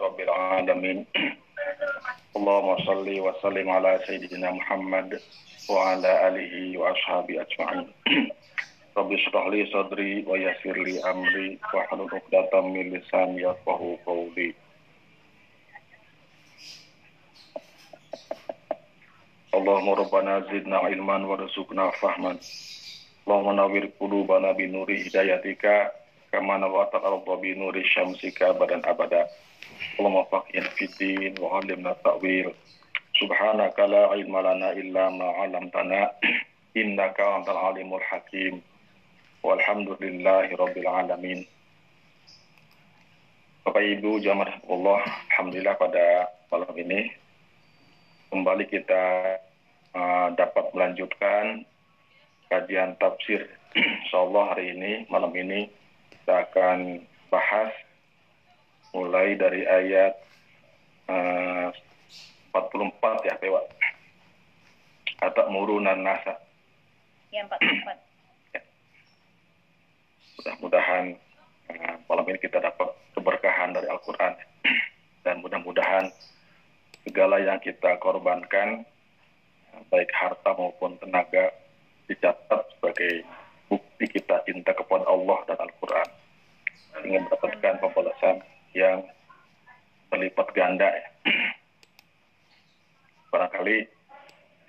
rabbil alamin. Allahumma salli wa sallim ala sayyidina Muhammad wa ala alihi wa ashabi ajma'in. Rabbi syrah li sadri wa yassir li amri wa hlul 'uqdatam min lisani yafqahu qawli. Allahumma rabbana zidna ilman warzuqna fahman. Allahumma nawwir qulubana bi nuri hidayatika kama nawwata al-ardha bi nuri syamsika badan abada. Fid din wa 'allimna ta'wil. Subhanaka la ilma lana illa ma 'allamtana innaka antal alimul hakim. Walhamdulillahi Rabbil Alamin. Bapak Ibu jamaah Allah, Alhamdulillah pada malam ini kembali kita uh, dapat melanjutkan kajian tafsir. Insyaallah hari ini, malam ini kita akan bahas mulai dari ayat uh, 44 ya, Pewa. Kata murunan nasa. Ya, 44 mudah-mudahan uh, malam ini kita dapat keberkahan dari Al-Quran dan mudah-mudahan segala yang kita korbankan baik harta maupun tenaga dicatat sebagai bukti kita cinta kepada Allah dan Al-Quran ingin mendapatkan pembalasan yang berlipat ganda ya. barangkali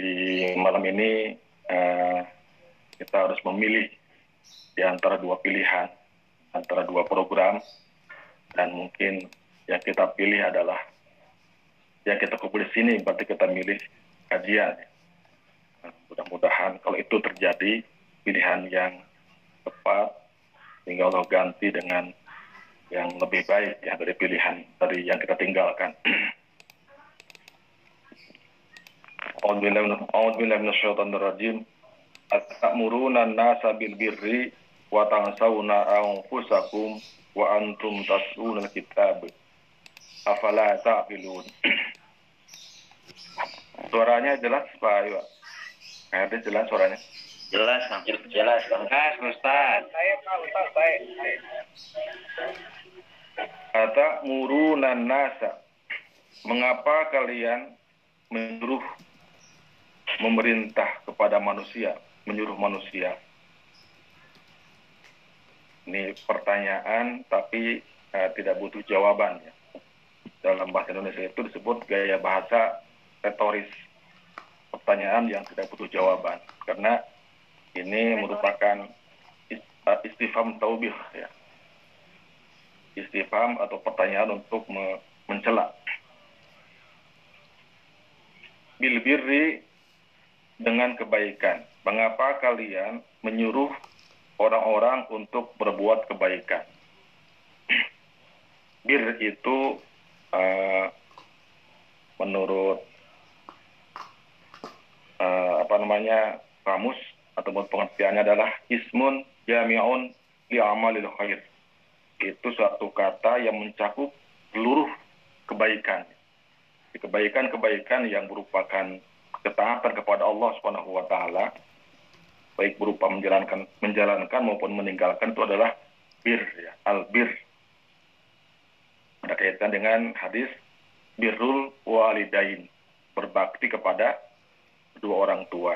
di malam ini uh, kita harus memilih di antara dua pilihan, antara dua program, dan mungkin yang kita pilih adalah yang kita kumpul di sini, berarti kita milih kajian. Mudah-mudahan kalau itu terjadi, pilihan yang tepat, sehingga Allah ganti dengan yang lebih baik ya dari pilihan dari yang kita tinggalkan. A'udzubillahi minasyaitonir rajim. At-ta'muruna an-nasa bil birri wa tansawna anfusakum wa antum tasluna kitab afala ta'qilun suaranya jelas Pak Iwa ada jelas suaranya jelas jelas jelas Ustaz. Kata murunan nasa mengapa kalian menyuruh memerintah kepada manusia menyuruh manusia? Ini pertanyaan tapi uh, tidak butuh jawaban ya. Dalam bahasa Indonesia itu disebut gaya bahasa retoris. Pertanyaan yang tidak butuh jawaban. Karena ini merupakan istifham taubih ya. Istifham atau pertanyaan untuk me mencela. Bilbirri dengan kebaikan. Mengapa kalian menyuruh orang-orang untuk berbuat kebaikan. Bir itu uh, menurut uh, apa namanya kamus ataupun pengertiannya adalah ismun jami'un li amalil khair. Itu suatu kata yang mencakup seluruh kebaikan. Kebaikan-kebaikan yang merupakan ketaatan kepada Allah Subhanahu wa taala baik berupa menjalankan menjalankan maupun meninggalkan itu adalah bir ya al bir ada kaitan dengan hadis birrul walidain berbakti kepada kedua orang tua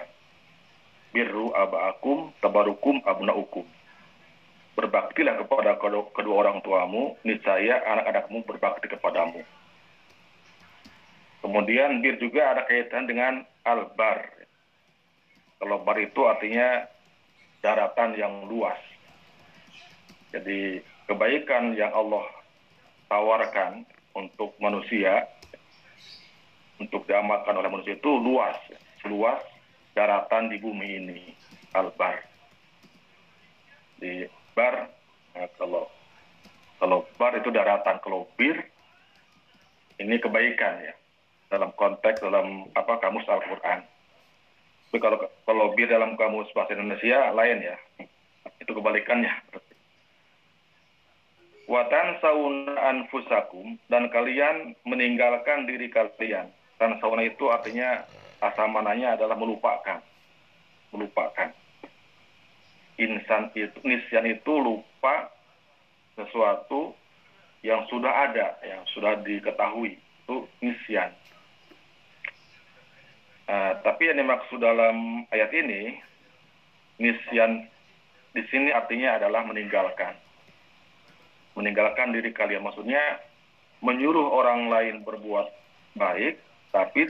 birru abaakum tabarukum abnaukum. Berbaktilah kepada kedua orang tuamu niscaya anak-anakmu berbakti kepadamu. Kemudian bir juga ada kaitan dengan albar. Kalau bar itu artinya daratan yang luas. Jadi kebaikan yang Allah tawarkan untuk manusia, untuk diamalkan oleh manusia itu luas, seluas daratan di bumi ini, al-bar. Di bar, nah kalau kalau bar itu daratan, kalau bir ini kebaikan ya dalam konteks dalam apa kamus Al-Qur'an. Tapi kalau kalau bir dalam kamus bahasa Indonesia lain ya. Itu kebalikannya. Watan sauna anfusakum dan kalian meninggalkan diri kalian. Dan sauna itu artinya asal mananya adalah melupakan. Melupakan. Insan itu, nisyan itu lupa sesuatu yang sudah ada, yang sudah diketahui itu nisyan. Uh, tapi yang dimaksud dalam ayat ini nisyan di sini artinya adalah meninggalkan. Meninggalkan diri kalian maksudnya menyuruh orang lain berbuat baik tapi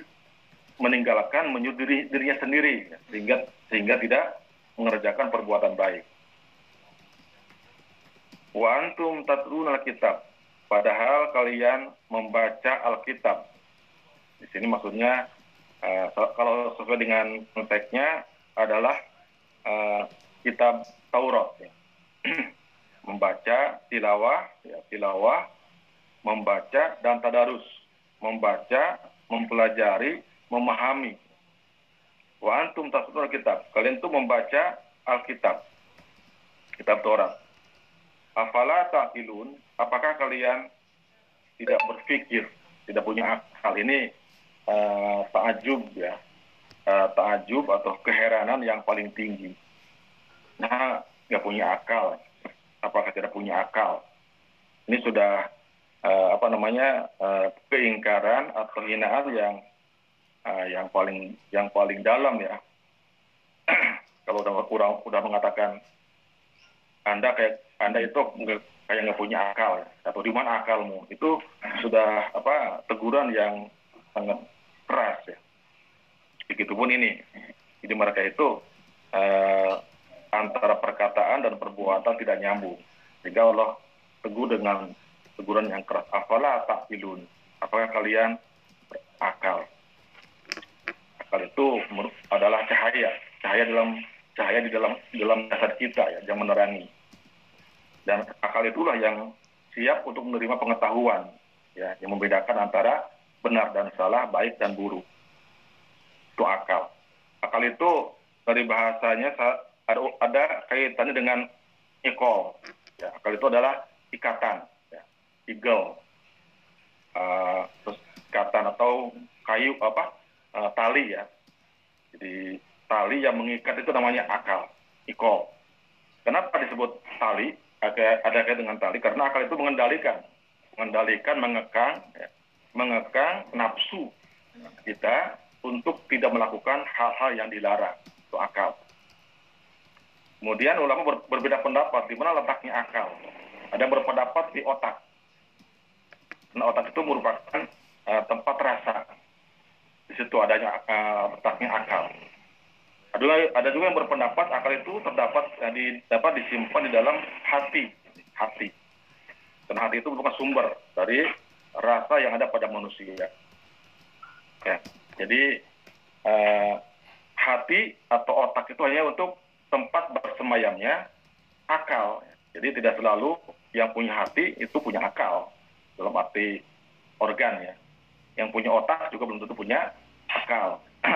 meninggalkan menyuruh diri, dirinya sendiri sehingga sehingga tidak mengerjakan perbuatan baik. Wa antum tatruna kitab padahal kalian membaca Alkitab. Di sini maksudnya uh, kalau sesuai dengan konteksnya adalah uh, kitab Taurat ya. membaca tilawah ya tilawah membaca dan tadarus membaca mempelajari memahami. Wa antum tasdurul kitab. Kalian tuh membaca Alkitab. Kitab Taurat. Afala ta'ilun apakah kalian tidak berpikir tidak punya akal? Ini uh, takjub ya. Uh, takjub atau keheranan yang paling tinggi. Nah nggak punya akal. Apakah tidak punya akal? Ini sudah uh, apa namanya uh, keingkaran atau hinaan yang uh, yang paling yang paling dalam ya kalau udah kurang udah mengatakan anda kayak anda itu nggak kayak nggak punya akal ya. atau di mana akalmu itu sudah apa teguran yang sangat keras ya begitupun ini jadi mereka itu uh, antara perkataan dan perbuatan tidak nyambung. Sehingga Allah teguh dengan teguran yang keras. Apalah tak. Apakah kalian akal? Akal itu adalah cahaya, cahaya dalam cahaya di dalam dalam dasar kita ya, yang menerangi. Dan akal itulah yang siap untuk menerima pengetahuan, ya, yang membedakan antara benar dan salah, baik dan buruk. Itu akal. Akal itu dari bahasanya ada, ada kaitannya dengan ekol. Ya, akal itu adalah ikatan, ya, eagle, uh, terus ikatan atau kayu apa uh, tali ya. Jadi tali yang mengikat itu namanya akal, ikol. Kenapa disebut tali? Ada, ada kaitan dengan tali karena akal itu mengendalikan, mengendalikan, mengekang, ya, mengekang nafsu kita untuk tidak melakukan hal-hal yang dilarang. Itu akal. Kemudian ulama ber, berbeda pendapat di mana letaknya akal. Ada yang berpendapat di otak. Nah, otak itu merupakan uh, tempat rasa. Di situ adanya uh, akal. Ada, ada juga yang berpendapat akal itu terdapat uh, di, dapat disimpan di dalam hati, hati. Dan hati itu merupakan sumber dari rasa yang ada pada manusia. Ya, jadi uh, hati atau otak itu hanya untuk tempat bersemayamnya akal. Jadi tidak selalu yang punya hati itu punya akal dalam arti organ ya. Yang punya otak juga belum tentu punya akal.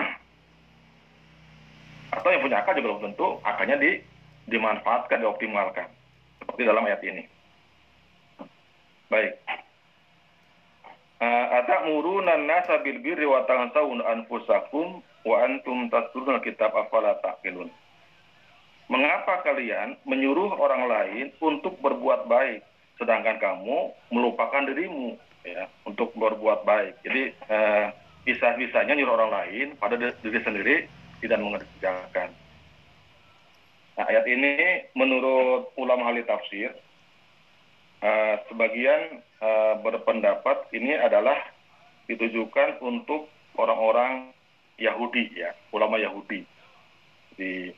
Atau yang punya akal juga belum tentu akalnya di, dimanfaatkan, dioptimalkan. Seperti dalam ayat ini. Baik. Ada murunan nasa bil birri wa tansawun anfusakum wa antum tatluna kitab afala taqilun mengapa kalian menyuruh orang lain untuk berbuat baik sedangkan kamu melupakan dirimu ya untuk berbuat baik. Jadi eh, bisa-bisanya nyuruh orang lain pada diri sendiri tidak mengerjakan. Nah ayat ini menurut ulama ahli tafsir eh, sebagian eh, berpendapat ini adalah ditujukan untuk orang-orang Yahudi ya ulama Yahudi. Di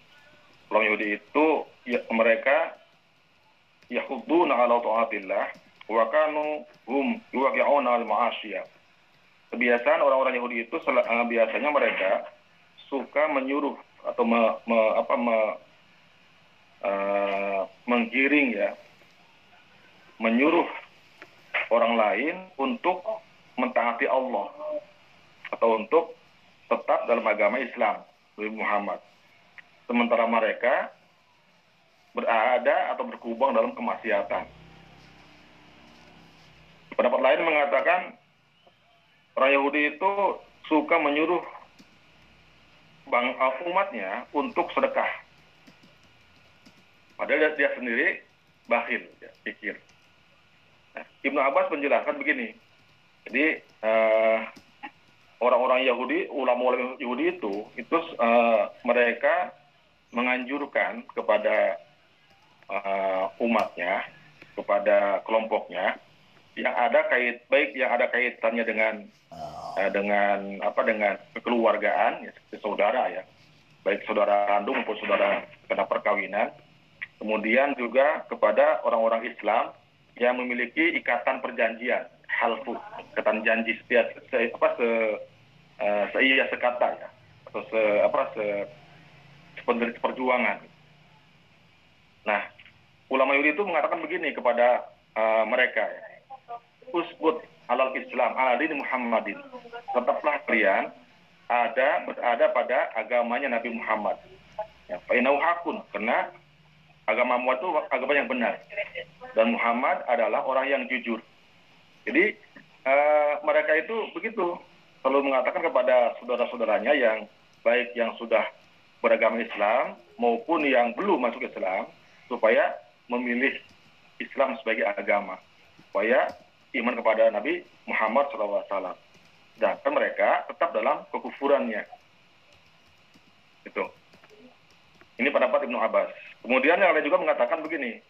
Orang Yahudi itu ya, mereka yahuduna ala ta'atillah wa kanu hum yuwaqi'una al ma'asiyah. Kebiasaan orang-orang Yahudi itu uh, biasanya mereka suka menyuruh atau me, me, apa me, uh, menggiring ya menyuruh orang lain untuk mentaati Allah atau untuk tetap dalam agama Islam Nabi Muhammad sementara mereka berada atau berkubang dalam kemaksiatan. Pendapat lain mengatakan orang Yahudi itu suka menyuruh bang umatnya untuk sedekah. Padahal dia, sendiri bakhil, ya, pikir. Ibnu Abbas menjelaskan begini. Jadi uh, orang-orang Yahudi, ulama-ulama Yahudi itu, itu uh, mereka menganjurkan kepada uh, umatnya, kepada kelompoknya yang ada kait baik yang ada kaitannya dengan uh, dengan apa dengan kekeluargaan ya, seperti saudara ya, baik saudara kandung maupun saudara kena perkawinan. Kemudian juga kepada orang-orang Islam yang memiliki ikatan perjanjian halfu ikatan janji setia se, apa se uh, seia sekata ya atau se apa se perjuangan. Nah, ulama Yahudi itu mengatakan begini kepada uh, mereka ya. Usbut alal Islam ala dini Muhammadin. Tetaplah kalian ada berada pada agamanya Nabi Muhammad. Ya, hakun karena agama Muhammad itu agama yang benar. Dan Muhammad adalah orang yang jujur. Jadi uh, mereka itu begitu selalu mengatakan kepada saudara-saudaranya yang baik yang sudah beragama Islam maupun yang belum masuk Islam supaya memilih Islam sebagai agama supaya iman kepada Nabi Muhammad SAW. Dan mereka tetap dalam kekufurannya. Itu. Ini pendapat Ibnu Abbas. Kemudian yang lain juga mengatakan begini.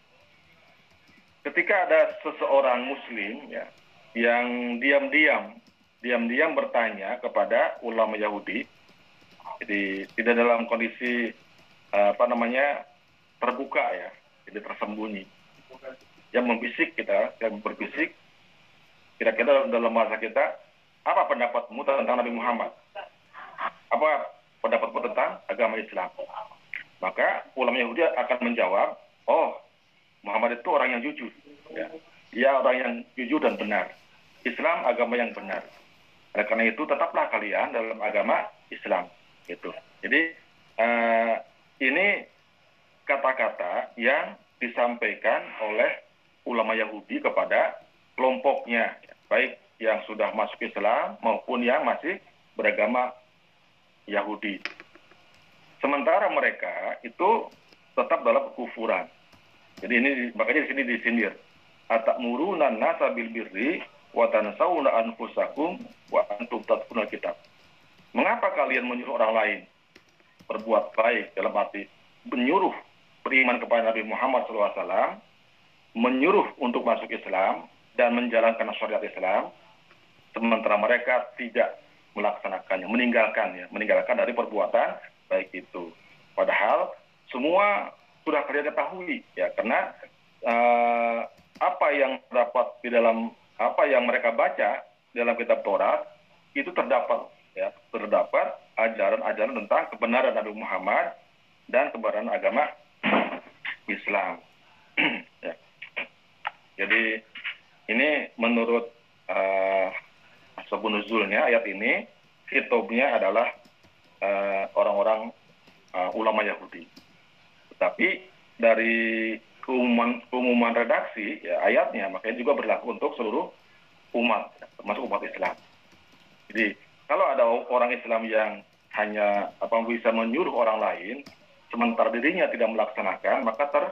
Ketika ada seseorang muslim ya yang diam-diam diam-diam bertanya kepada ulama Yahudi. Jadi tidak dalam kondisi apa namanya terbuka ya, jadi tersembunyi. Yang membisik kita, yang berbisik, kira-kira dalam bahasa kita, apa pendapatmu tentang Nabi Muhammad? Apa pendapatmu tentang agama Islam? Maka ulama Yahudi akan menjawab, oh Muhammad itu orang yang jujur. Ya. Dia orang yang jujur dan benar. Islam agama yang benar. Oleh karena itu tetaplah kalian dalam agama Islam. Gitu. Jadi uh, ini kata-kata yang disampaikan oleh ulama Yahudi kepada kelompoknya, baik yang sudah masuk Islam maupun yang masih beragama Yahudi. Sementara mereka itu tetap dalam kekufuran. Jadi ini makanya di sini disindir. Atak murunan nasa bil birri wa tansawna anfusakum wa antum tatkuna kitab. Mengapa kalian menyuruh orang lain berbuat baik dalam arti menyuruh beriman kepada Nabi Muhammad SAW, menyuruh untuk masuk Islam dan menjalankan syariat Islam, sementara mereka tidak melaksanakannya, meninggalkannya, meninggalkan dari perbuatan baik itu. Padahal semua sudah kalian ketahui ya, karena uh, apa yang terdapat di dalam apa yang mereka baca dalam kitab Taurat itu terdapat ya terdapat ajaran-ajaran tentang kebenaran Nabi Muhammad dan kebenaran agama Islam. ya. Jadi ini menurut uh, sebunuzulnya ayat ini hitobnya adalah uh, orang-orang uh, ulama Yahudi. Tetapi dari keumuman, keumuman redaksi ya, ayatnya makanya juga berlaku untuk seluruh umat termasuk umat Islam. Jadi kalau ada orang Islam yang hanya apa bisa menyuruh orang lain sementara dirinya tidak melaksanakan maka ter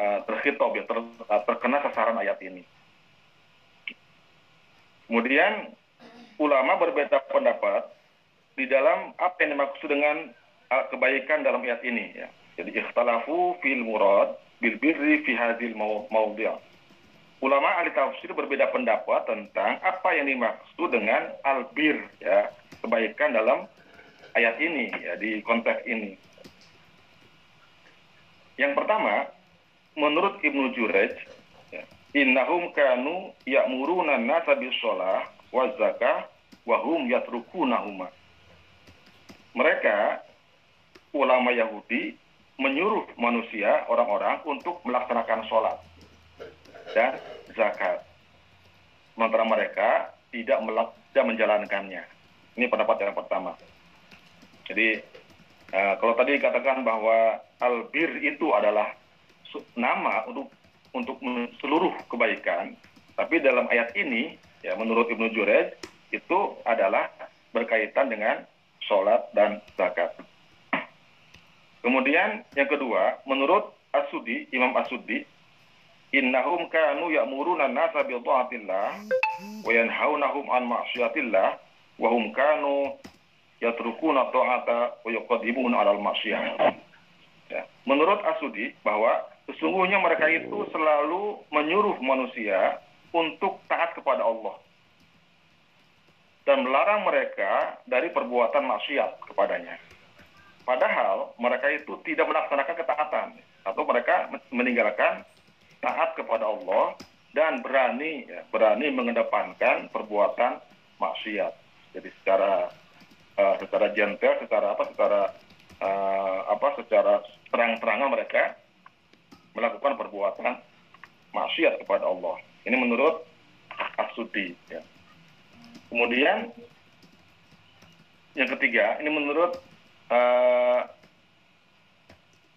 uh, terhitob ya ter, uh, terkena sasaran ayat ini. Kemudian ulama berbeda pendapat di dalam apa yang dimaksud dengan uh, kebaikan dalam ayat ini ya. Jadi ikhtalafu fil murad bil birri fi hadhil mawdi'. Ulama ahli tafsir berbeda pendapat tentang apa yang dimaksud dengan albir ya, kebaikan dalam ayat ini ya di konteks ini. Yang pertama, menurut Ibnu Jurayj, ya, innahum kanu ya'muruna nasa bis shalah wa zakah wa hum yatrukunahuma. Mereka ulama Yahudi menyuruh manusia, orang-orang untuk melaksanakan sholat dan zakat. Sementara mereka tidak, tidak menjalankannya. Ini pendapat yang pertama. Jadi uh, kalau tadi dikatakan bahwa albir itu adalah nama untuk untuk seluruh kebaikan, tapi dalam ayat ini ya menurut Ibnu Jurej itu adalah berkaitan dengan sholat dan zakat. Kemudian yang kedua, menurut Asudi, Imam Asudi, innahum kanu ya'muruna an-nasa bi ta'atillah wa yanhaunahum an ma'siyatillah wa hum kanu yatrukuna ta'ata wa yuqaddimuna 'alal ma'siyah. Ya. Menurut Asudi bahwa sesungguhnya mereka itu selalu menyuruh manusia untuk taat kepada Allah dan melarang mereka dari perbuatan maksiat kepadanya. Padahal mereka itu tidak melaksanakan ketaatan atau mereka meninggalkan taat kepada Allah dan berani ya, berani mengedepankan perbuatan maksiat. Jadi secara uh, secara gentle, secara apa, secara uh, apa, secara terang-terangan mereka melakukan perbuatan maksiat kepada Allah. Ini menurut Asudi. Ya. Kemudian yang ketiga, ini menurut uh,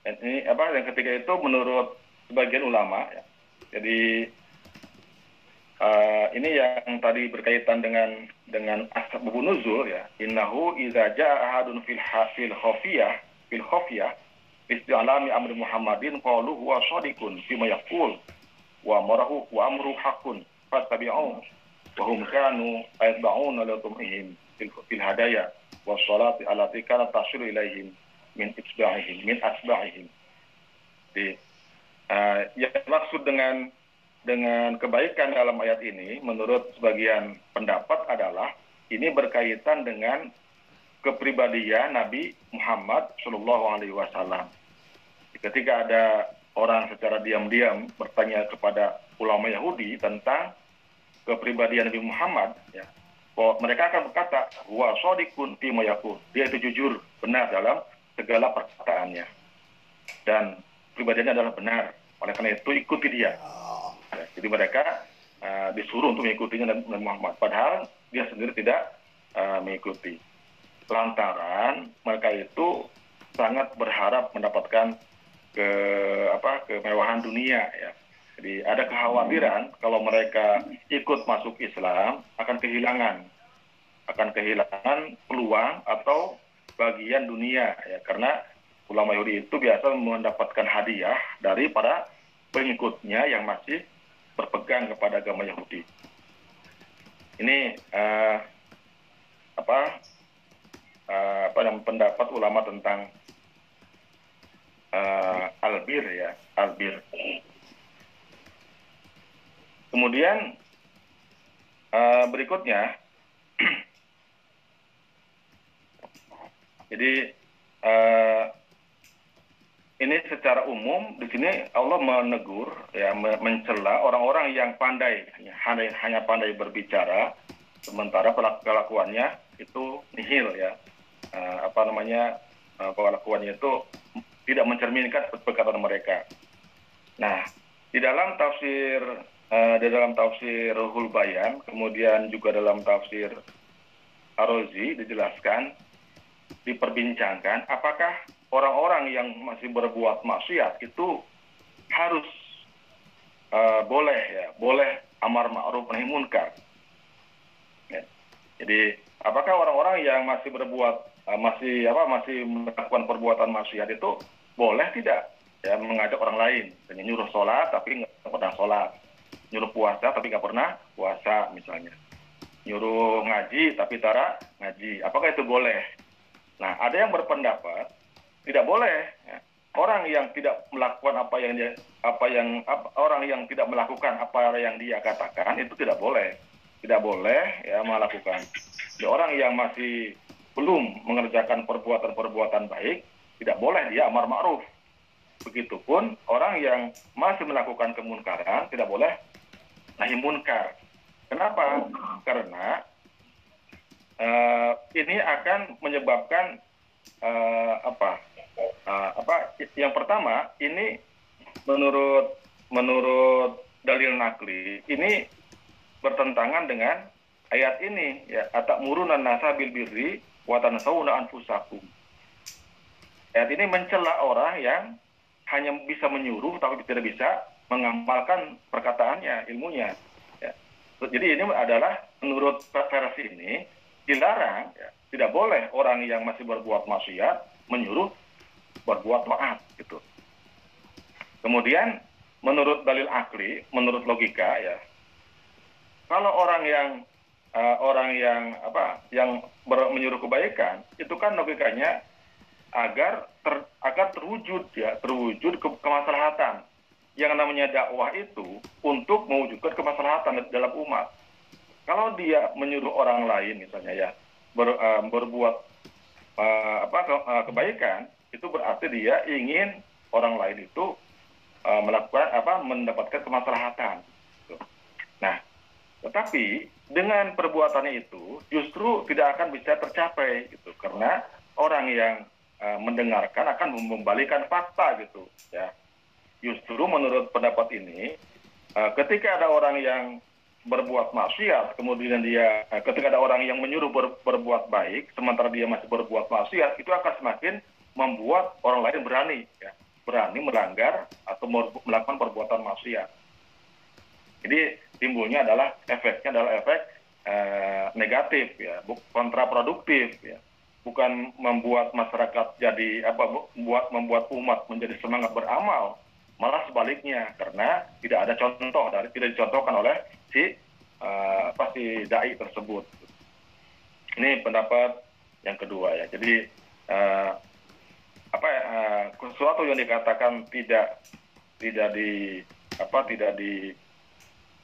ini apa? Yang ketiga itu menurut sebagian ulama ya. Jadi uh, ini yang tadi berkaitan dengan dengan asbab nuzul ya. Innahu idza jaa ahadun fil hafil khafiyah fil khafiyah isti'lami amri Muhammadin qalu huwa shadiqun fima yaqul wa amruhu wa amru haqqun fattabi'u wa hum kanu ayatba'una li tumihim fil hadaya wa salati allati kanat tasilu ilaihim min isba'ihim min asba'ihim. Di Uh, yang maksud dengan dengan kebaikan dalam ayat ini, menurut sebagian pendapat adalah ini berkaitan dengan kepribadian Nabi Muhammad Shallallahu Alaihi Wasallam. Ketika ada orang secara diam-diam bertanya kepada ulama Yahudi tentang kepribadian Nabi Muhammad, ya, bahwa mereka akan berkata, wa sodikun timayakun. Dia itu jujur, benar dalam segala perkataannya. Dan pribadinya adalah benar. Oleh karena itu ikuti dia. Ya, jadi mereka uh, disuruh untuk mengikutinya Nabi Muhammad. Padahal dia sendiri tidak uh, mengikuti. Lantaran mereka itu sangat berharap mendapatkan ke apa kemewahan dunia ya. Jadi ada kekhawatiran kalau mereka ikut masuk Islam akan kehilangan akan kehilangan peluang atau bagian dunia ya karena ulama Yahudi itu biasa mendapatkan hadiah dari para pengikutnya yang masih berpegang kepada agama Yahudi. Ini uh, apa uh, apa yang pendapat ulama tentang uh, albir ya albir. Kemudian uh, berikutnya, jadi uh, ini secara umum di sini Allah menegur ya mencela orang-orang yang pandai hanya hanya pandai berbicara sementara kelakuannya itu nihil ya uh, apa namanya uh, itu tidak mencerminkan perkataan mereka. Nah di dalam tafsir uh, di dalam tafsir Ruhul Bayan kemudian juga dalam tafsir Arozi dijelaskan diperbincangkan apakah orang-orang yang masih berbuat maksiat itu harus uh, boleh ya, boleh amar ma'ruf nahi munkar. Ya. Jadi apakah orang-orang yang masih berbuat masih apa masih melakukan perbuatan maksiat itu boleh tidak? Ya mengajak orang lain, nyuruh sholat tapi nggak pernah sholat, nyuruh puasa tapi nggak pernah puasa misalnya, nyuruh ngaji tapi tara ngaji, apakah itu boleh? Nah ada yang berpendapat tidak boleh. Ya. orang yang tidak melakukan apa yang dia apa yang apa, orang yang tidak melakukan apa yang dia katakan itu tidak boleh. Tidak boleh ya melakukan. Jadi, orang yang masih belum mengerjakan perbuatan-perbuatan baik tidak boleh dia amar ma'ruf. Begitupun orang yang masih melakukan kemunkaran tidak boleh nahi munkar. Kenapa? Karena uh, ini akan menyebabkan uh, apa uh, apa yang pertama ini menurut menurut dalil nakli ini bertentangan dengan ayat ini ya atak murunan nasa bil birri wa tansawna anfusakum ayat ini mencela orang yang hanya bisa menyuruh tapi tidak bisa mengamalkan perkataannya ilmunya ya. jadi ini adalah menurut versi ini dilarang ya, tidak boleh orang yang masih berbuat maksiat menyuruh berbuat taat gitu. Kemudian menurut dalil akli, menurut logika ya, kalau orang yang uh, orang yang apa yang ber, menyuruh kebaikan itu kan logikanya agar ter, agar terwujud ya terwujud ke, kemaslahatan. Yang namanya dakwah itu untuk mewujudkan kemaslahatan dalam umat. Kalau dia menyuruh orang lain misalnya ya ber, uh, berbuat uh, apa ke, uh, kebaikan itu berarti dia ingin orang lain itu melakukan apa mendapatkan kemaslahatan. Nah tetapi dengan perbuatannya itu justru tidak akan bisa tercapai gitu. Karena orang yang uh, mendengarkan akan membalikan fakta gitu ya. Justru menurut pendapat ini uh, ketika ada orang yang berbuat maksiat kemudian dia uh, ketika ada orang yang menyuruh ber, berbuat baik sementara dia masih berbuat maksiat itu akan semakin membuat orang lain berani ya. Berani melanggar atau melakukan perbuatan maksiat. Jadi timbulnya adalah efeknya adalah efek uh, negatif ya. Kontraproduktif ya. Bukan membuat masyarakat jadi apa membuat membuat umat menjadi semangat beramal. Malah sebaliknya karena tidak ada contoh dari tidak dicontohkan oleh si uh, apa si dai tersebut. Ini pendapat yang kedua ya. Jadi uh, apa uh, sesuatu yang dikatakan tidak tidak di apa tidak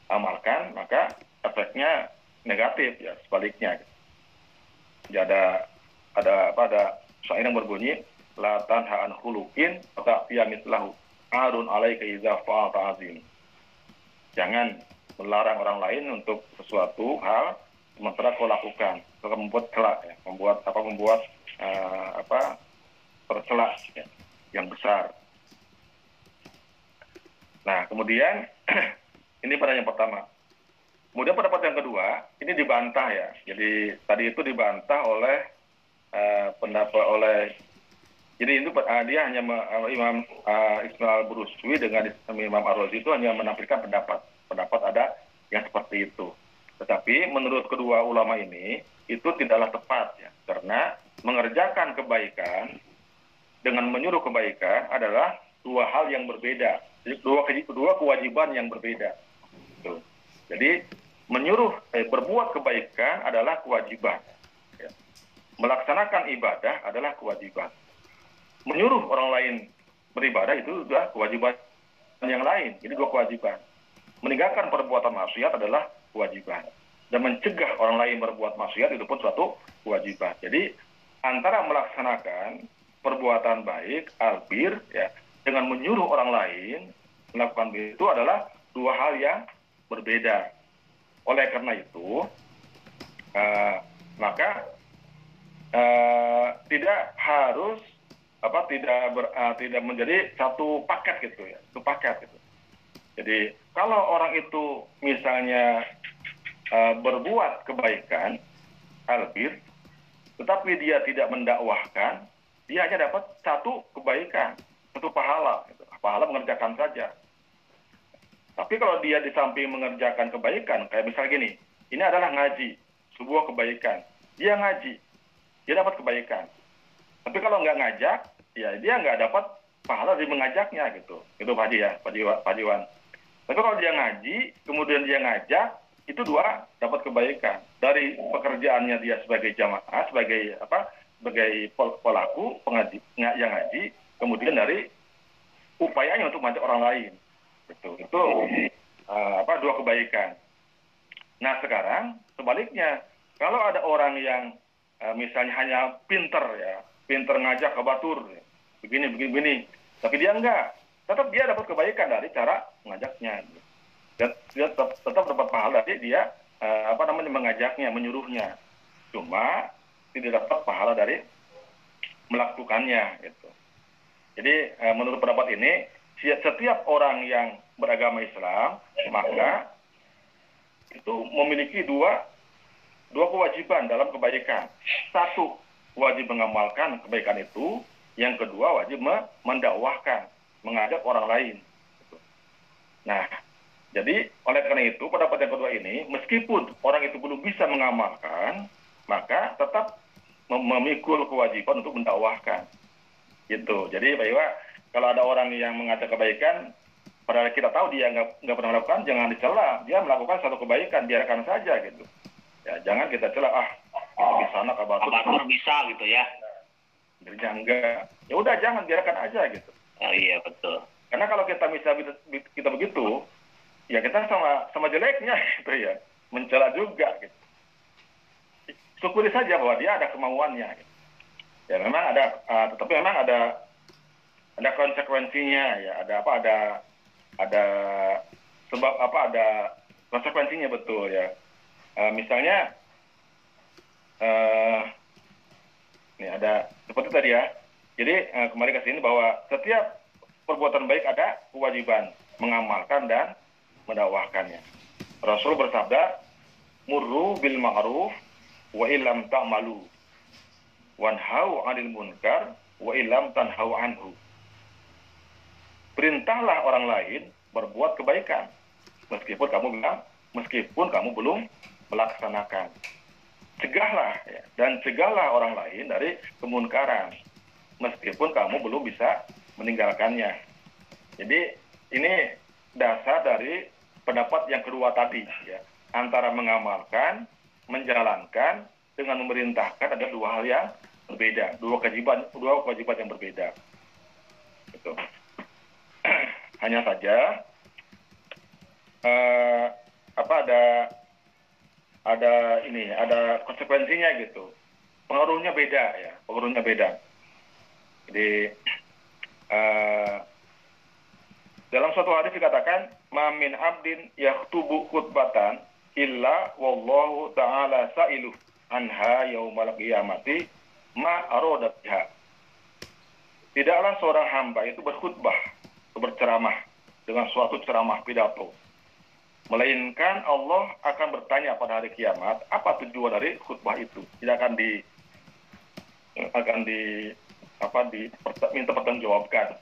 diamalkan maka efeknya negatif ya sebaliknya. Jadi ada ada apa ada syair yang berbunyi la tanha an khuluqin wa mislahu arun alaika idza fa'alta azim. Jangan melarang orang lain untuk sesuatu hal sementara kau lakukan. Kau membuat celak ya membuat apa membuat uh, apa tercelak ya, yang besar. Nah kemudian ini pada yang pertama. Kemudian pendapat yang kedua ini dibantah ya. Jadi tadi itu dibantah oleh uh, pendapat oleh jadi itu uh, dia hanya uh, Imam uh, Ismail Bruswi dengan Imam Ar-Razi itu hanya menampilkan pendapat. Pendapat ada yang seperti itu. Tetapi menurut kedua ulama ini itu tidaklah tepat ya. Karena mengerjakan kebaikan dengan menyuruh kebaikan adalah dua hal yang berbeda. Jadi dua kewajiban yang berbeda. Jadi menyuruh eh, berbuat kebaikan adalah kewajiban melaksanakan ibadah adalah kewajiban. Menyuruh orang lain beribadah itu sudah kewajiban yang lain. Ini dua kewajiban. Meninggalkan perbuatan maksiat adalah kewajiban. Dan mencegah orang lain berbuat maksiat itu pun suatu kewajiban. Jadi antara melaksanakan perbuatan baik, albir, ya, dengan menyuruh orang lain melakukan itu adalah dua hal yang berbeda. Oleh karena itu, uh, maka uh, tidak harus apa tidak ber, uh, tidak menjadi satu paket gitu ya satu paket gitu jadi kalau orang itu misalnya uh, berbuat kebaikan albir tetapi dia tidak mendakwahkan dia hanya dapat satu kebaikan satu pahala gitu. pahala mengerjakan saja tapi kalau dia di samping mengerjakan kebaikan kayak misalnya gini ini adalah ngaji sebuah kebaikan dia ngaji dia dapat kebaikan. Tapi kalau nggak ngajak, ya dia nggak dapat pahala dari mengajaknya gitu. Itu Pak Haji ya, Pak Jiwan. Tapi kalau dia ngaji, kemudian dia ngajak, itu dua dapat kebaikan. Dari pekerjaannya dia sebagai jamaah, sebagai apa? sebagai pelaku pengaji, yang ngaji, kemudian dari upayanya untuk mengajak orang lain. Itu, itu uh, apa dua kebaikan. Nah sekarang sebaliknya, kalau ada orang yang uh, misalnya hanya pinter ya, pinter ngajak ke batur, begini begini begini, tapi dia enggak, tetap dia dapat kebaikan dari cara mengajaknya. Dan dia tetap, tetap dapat pahala dari dia uh, apa namanya mengajaknya, menyuruhnya. Cuma tidak dapat pahala dari melakukannya gitu. Jadi menurut pendapat ini setiap orang yang beragama Islam maka itu memiliki dua dua kewajiban dalam kebaikan. Satu, wajib mengamalkan kebaikan itu. Yang kedua, wajib mendakwahkan, mengajak orang lain. Nah, jadi oleh karena itu pendapat yang kedua ini, meskipun orang itu belum bisa mengamalkan, maka tetap memikul kewajiban untuk mendakwahkan. Gitu. Jadi Pak Iwa, kalau ada orang yang mengajak kebaikan, padahal kita tahu dia nggak nggak pernah melakukan jangan dicela. Dia melakukan satu kebaikan biarkan saja gitu. Ya jangan kita cela ah di sana kabar Kabar bisa gitu ya. Kerja enggak. Ya udah jangan biarkan aja gitu. Oh iya betul. karena kalau kita bisa kita begitu ya kita sama sama jeleknya gitu ya. Mencela juga gitu. Syukuri saja bahwa dia ada kemauannya gitu. ya memang ada uh, tetapi memang ada ada konsekuensinya ya. Ada apa ada ada sebab apa ada konsekuensinya betul ya. Uh, misalnya uh, ini ada seperti tadi ya. Jadi uh, kembali ke sini bahwa setiap perbuatan baik ada kewajiban mengamalkan dan mendakwahkannya. Rasul bersabda murru bil ma'ruf wa illam ta'malu wanhau 'anil munkar wa illam tanhau anhu perintahlah orang lain berbuat kebaikan. Meskipun kamu bilang meskipun kamu belum melaksanakan. Cegahlah ya, dan cegahlah orang lain dari kemunkaran meskipun kamu belum bisa meninggalkannya. Jadi ini dasar dari pendapat yang kedua tadi ya. Antara mengamalkan menjalankan dengan memerintahkan ada dua hal yang berbeda. Dua kewajiban dua kewajiban yang berbeda. Gitu hanya saja uh, apa ada ada ini ada konsekuensinya gitu pengaruhnya beda ya pengaruhnya beda jadi uh, dalam suatu hadis dikatakan mamin abdin yaktubu khutbatan illa wallahu ta'ala sa'iluh anha yaumal qiyamati ma biha. Tidaklah seorang hamba itu berkhutbah, berceramah dengan suatu ceramah pidato. Melainkan Allah akan bertanya pada hari kiamat, apa tujuan dari khutbah itu? Tidak akan di akan di apa di minta pertanggungjawabkan.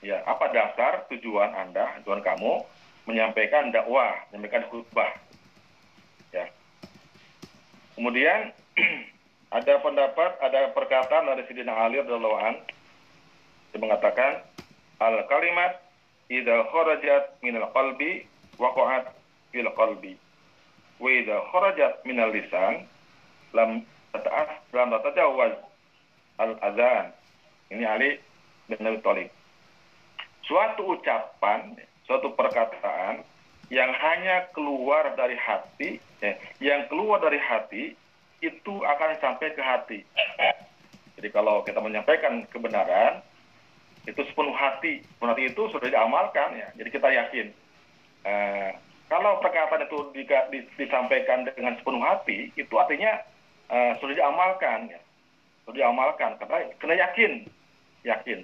Ya, apa dasar tujuan Anda, tujuan kamu menyampaikan dakwah, menyampaikan khutbah. Ya. Kemudian ada pendapat, ada perkataan dari Sidina Ali radhiyallahu an yang mengatakan al kalimat idza kharajat minal qalbi waqa'at fil qalbi. Wa idza kharajat minal lisan lam tata'af lam tatajawaz al azan ini Ali bin Abi Thalib. Suatu ucapan suatu perkataan yang hanya keluar dari hati, ya, yang keluar dari hati itu akan sampai ke hati. Jadi kalau kita menyampaikan kebenaran, itu sepenuh hati, sepenuh hati itu sudah diamalkan ya. Jadi kita yakin. Eh, kalau perkataan itu di, di, disampaikan dengan sepenuh hati, itu artinya eh, sudah diamalkan ya. Sudah diamalkan karena kena yakin, yakin.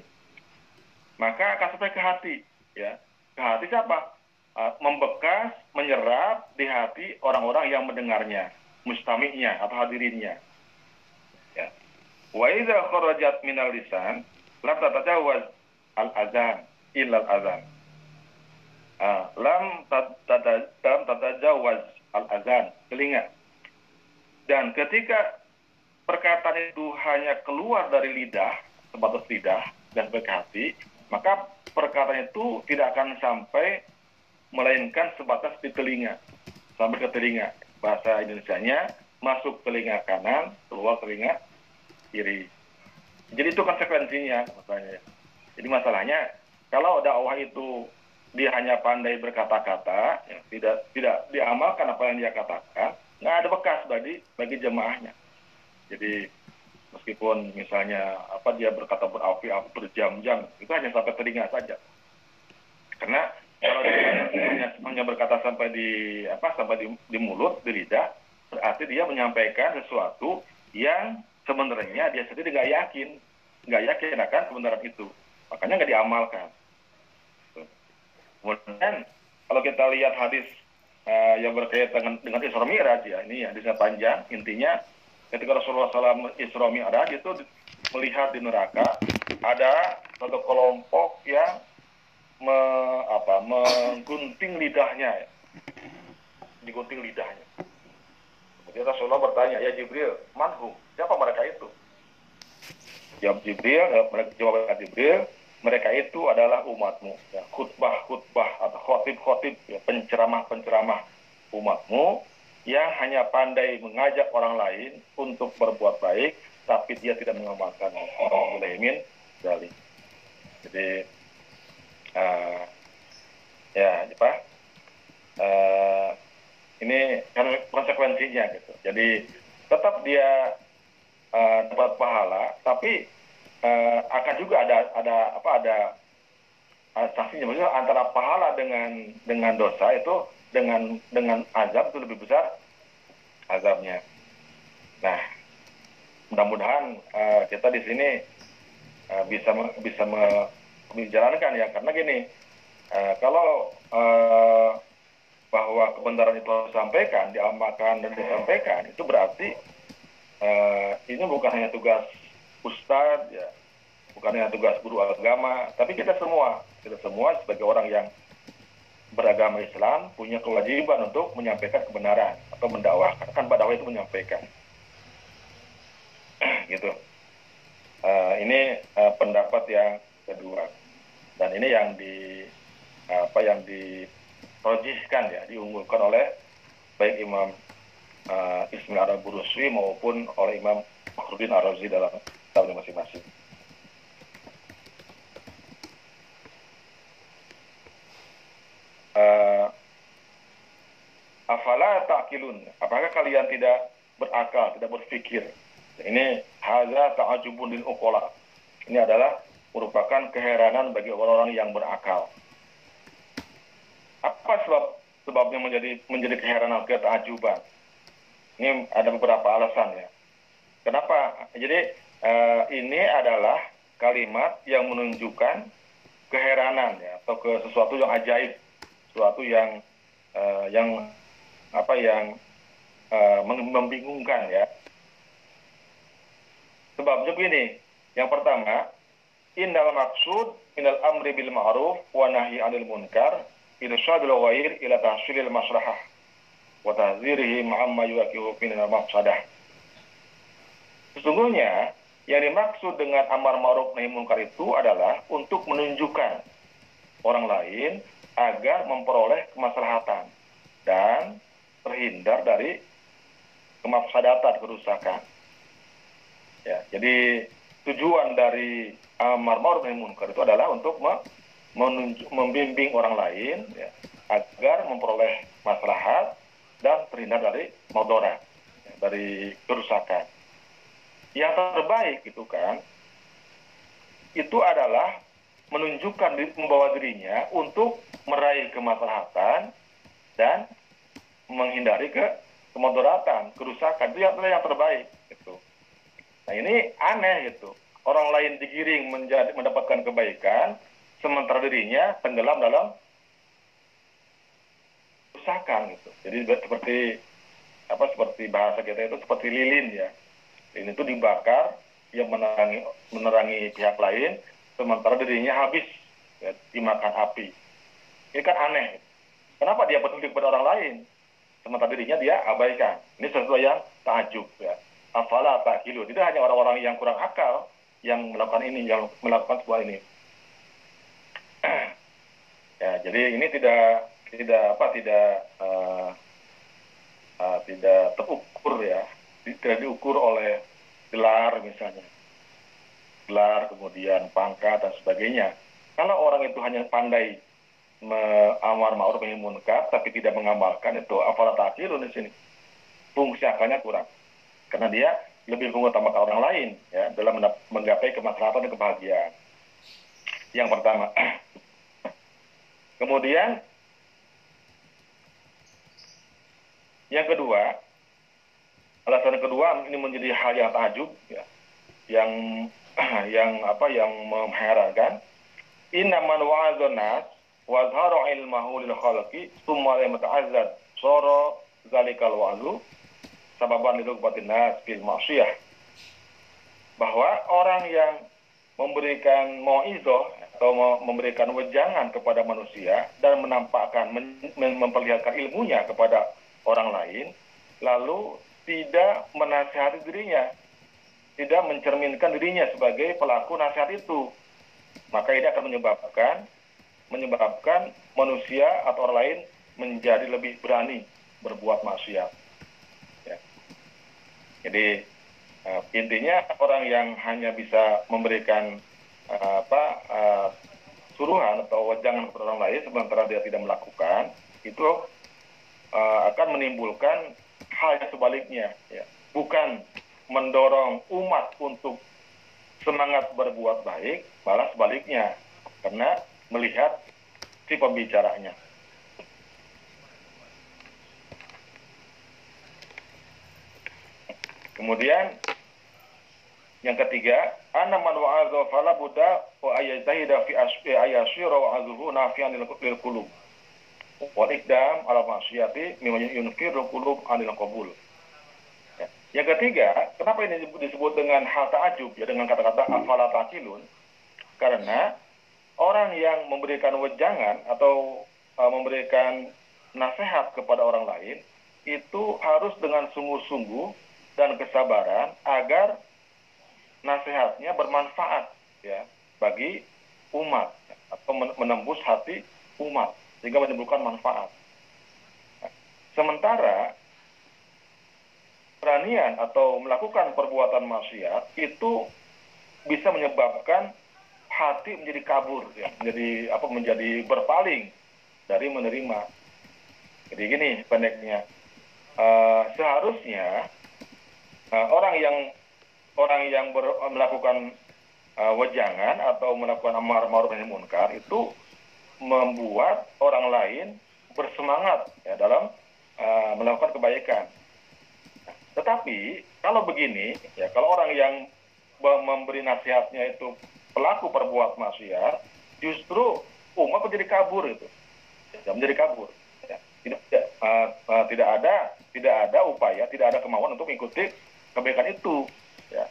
Maka akan sampai ke hati ya ke hati siapa? Uh, membekas, menyerap di hati orang-orang yang mendengarnya, mustami'nya atau hadirinnya. Ya. Wa idza kharajat lam tatajawaz al azan illa al azan. Uh, lam tatajawaz al azan telinga. Dan ketika perkataan itu hanya keluar dari lidah, sebatas lidah dan ke hati, maka perkataan itu tidak akan sampai melainkan sebatas di telinga sampai ke telinga bahasa Indonesia-nya masuk telinga kanan keluar telinga kiri jadi itu konsekuensinya jadi masalahnya kalau dakwah itu dia hanya pandai berkata-kata ya, tidak tidak diamalkan apa yang dia katakan nggak ada bekas bagi bagi jemaahnya. Jadi meskipun misalnya apa dia berkata berapi-api berjam-jam itu hanya sampai telinga saja. Karena kalau dia hanya berkata sampai di apa sampai di, di mulut di lidah berarti dia menyampaikan sesuatu yang sebenarnya dia sendiri nggak yakin. Nggak yakin akan kebenaran itu. Makanya nggak diamalkan. Kemudian kalau kita lihat hadis uh, yang berkaitan dengan, dengan Isra Mi'raj ya ini hadisnya panjang. Intinya ketika Rasulullah SAW Isra Mi'raj itu melihat di neraka ada satu kelompok yang me, apa, menggunting lidahnya, ya. digunting lidahnya. Kemudian Rasulullah bertanya, ya Jibril, manhum, siapa mereka itu? Jawab Jibril, eh, jawab Jibril, mereka itu adalah umatmu. Ya, khutbah-khutbah atau khotib-khotib, ya, penceramah-penceramah umatmu yang hanya pandai mengajak orang lain untuk berbuat baik, tapi dia tidak mengamalkan Alhamdulillah dari. Jadi uh, ya apa? Uh, ini kan konsekuensinya gitu. Jadi tetap dia uh, dapat pahala, tapi uh, akan juga ada ada apa ada sanksinya maksudnya antara pahala dengan dengan dosa itu dengan dengan azab itu lebih besar azabnya. Nah, mudah-mudahan uh, kita di sini uh, bisa bisa menjalankan ya karena gini uh, kalau uh, bahwa kebenaran itu disampaikan, diamalkan dan disampaikan itu berarti uh, ini bukan hanya tugas ustadz ya, bukan hanya tugas guru agama, tapi kita semua, kita semua sebagai orang yang beragama Islam punya kewajiban untuk menyampaikan kebenaran atau mendakwahkan. Kan dakwah itu menyampaikan. gitu. Uh, ini uh, pendapat yang kedua. Dan ini yang di apa yang dirojihkan ya, diunggulkan oleh baik Imam uh, Ismail Araburuswi maupun oleh Imam Makhrudin Arazi dalam tahun masing-masing. uh, afala ta'kilun apakah kalian tidak berakal tidak berpikir ini haza ta'ajubun lil uqala. Ini adalah merupakan keheranan bagi orang-orang yang berakal. Apa sebab sebabnya menjadi menjadi keheranan ke ta'ajuban ini ada beberapa alasan ya. Kenapa? Jadi uh, ini adalah kalimat yang menunjukkan keheranan ya atau ke sesuatu yang ajaib. Sesuatu yang uh, yang apa yang uh, membingungkan ya. Sebabnya begini, yang pertama, innal maksud minal amri bil ma'ruf wa nahi 'anil munkar irsyadul ghair ila tahsilil wa tahdzirihi ma'amma yuqihu min mafsadah. Sesungguhnya yang dimaksud dengan amar ma'ruf nahi munkar itu adalah untuk menunjukkan orang lain agar memperoleh kemaslahatan dan terhindar dari kemafsadatan kerusakan. Ya, jadi tujuan dari amar ma'ruf nahi munkar itu adalah untuk membimbing orang lain ya, agar memperoleh dan terhindar dari modorat, ya, dari kerusakan. Yang terbaik itu kan itu adalah menunjukkan membawa dirinya untuk meraih kemaslahatan dan menghindari ke kemudaratan, kerusakan itu yang, yang terbaik gitu. Nah ini aneh gitu. Orang lain digiring menjadi mendapatkan kebaikan, sementara dirinya tenggelam dalam kerusakan gitu. Jadi seperti apa seperti bahasa kita itu seperti lilin ya. Ini tuh dibakar yang menerangi menerangi pihak lain, sementara dirinya habis ya, dimakan api. Ini kan aneh. Kenapa dia peduli kepada orang lain? Sementara dirinya dia abaikan. Ini sesuatu yang takjub ya. Afala takilu. Tidak hanya orang-orang yang kurang akal yang melakukan ini, yang melakukan sebuah ini. ya, jadi ini tidak tidak apa tidak uh, uh, tidak terukur ya, tidak diukur oleh gelar misalnya gelar, kemudian pangkat dan sebagainya. Kalau orang itu hanya pandai amar ma'ruf nahi tapi tidak mengamalkan itu apalah takhirun di sini. Fungsi akalnya kurang. Karena dia lebih mengutamakan orang lain ya dalam menggapai kemaslahatan dan kebahagiaan. Yang pertama. Kemudian yang kedua, alasan kedua ini menjadi hal yang takjub ya, yang yang apa yang mengherankan. Inna man wa'adhan nas wa ilmahu lil khalqi thumma lam yata'azzad sara zalikal wa'du sababan itu kebatin nas fil ma'siyah bahwa orang yang memberikan mau'izoh atau memberikan wejangan kepada manusia dan menampakkan memperlihatkan ilmunya kepada orang lain lalu tidak menasihati dirinya tidak mencerminkan dirinya sebagai pelaku nasihat itu. maka ini akan menyebabkan menyebabkan manusia atau orang lain menjadi lebih berani berbuat maksiat. Ya. Jadi uh, intinya orang yang hanya bisa memberikan uh, apa uh, suruhan atau wejangan kepada orang lain sementara dia tidak melakukan itu uh, akan menimbulkan hal yang sebaliknya, ya. bukan mendorong umat untuk semangat berbuat baik, malah sebaliknya karena melihat si pembicaranya. Kemudian yang ketiga, ana man wa'adha fala buddha wa ayazahida fi asfi ayasira wa azhu nafian lil qulub. Wal ikdam ala masyiyati mimma yunfiru qulub anil qabul. Ya. Yang ketiga, kenapa ini disebut dengan hal ta'ajub ya dengan kata-kata afala taqilun? Karena orang yang memberikan wejangan atau uh, memberikan nasihat kepada orang lain itu harus dengan sungguh-sungguh dan kesabaran agar nasihatnya bermanfaat ya bagi umat atau menembus hati umat sehingga menimbulkan manfaat. Sementara peranian atau melakukan perbuatan maksiat itu bisa menyebabkan hati menjadi kabur ya menjadi apa menjadi berpaling dari menerima jadi gini pendeknya uh, seharusnya uh, orang yang orang yang ber, melakukan uh, wejangan atau melakukan amar ma'ruf nahi munkar itu membuat orang lain bersemangat ya dalam uh, melakukan kebaikan tetapi kalau begini ya kalau orang yang memberi nasihatnya itu pelaku perbuat maksiat, justru umat menjadi kabur itu, ya, menjadi kabur. Ya. Tidak, uh, uh, tidak ada tidak ada upaya, tidak ada kemauan untuk mengikuti kebaikan itu. Ya.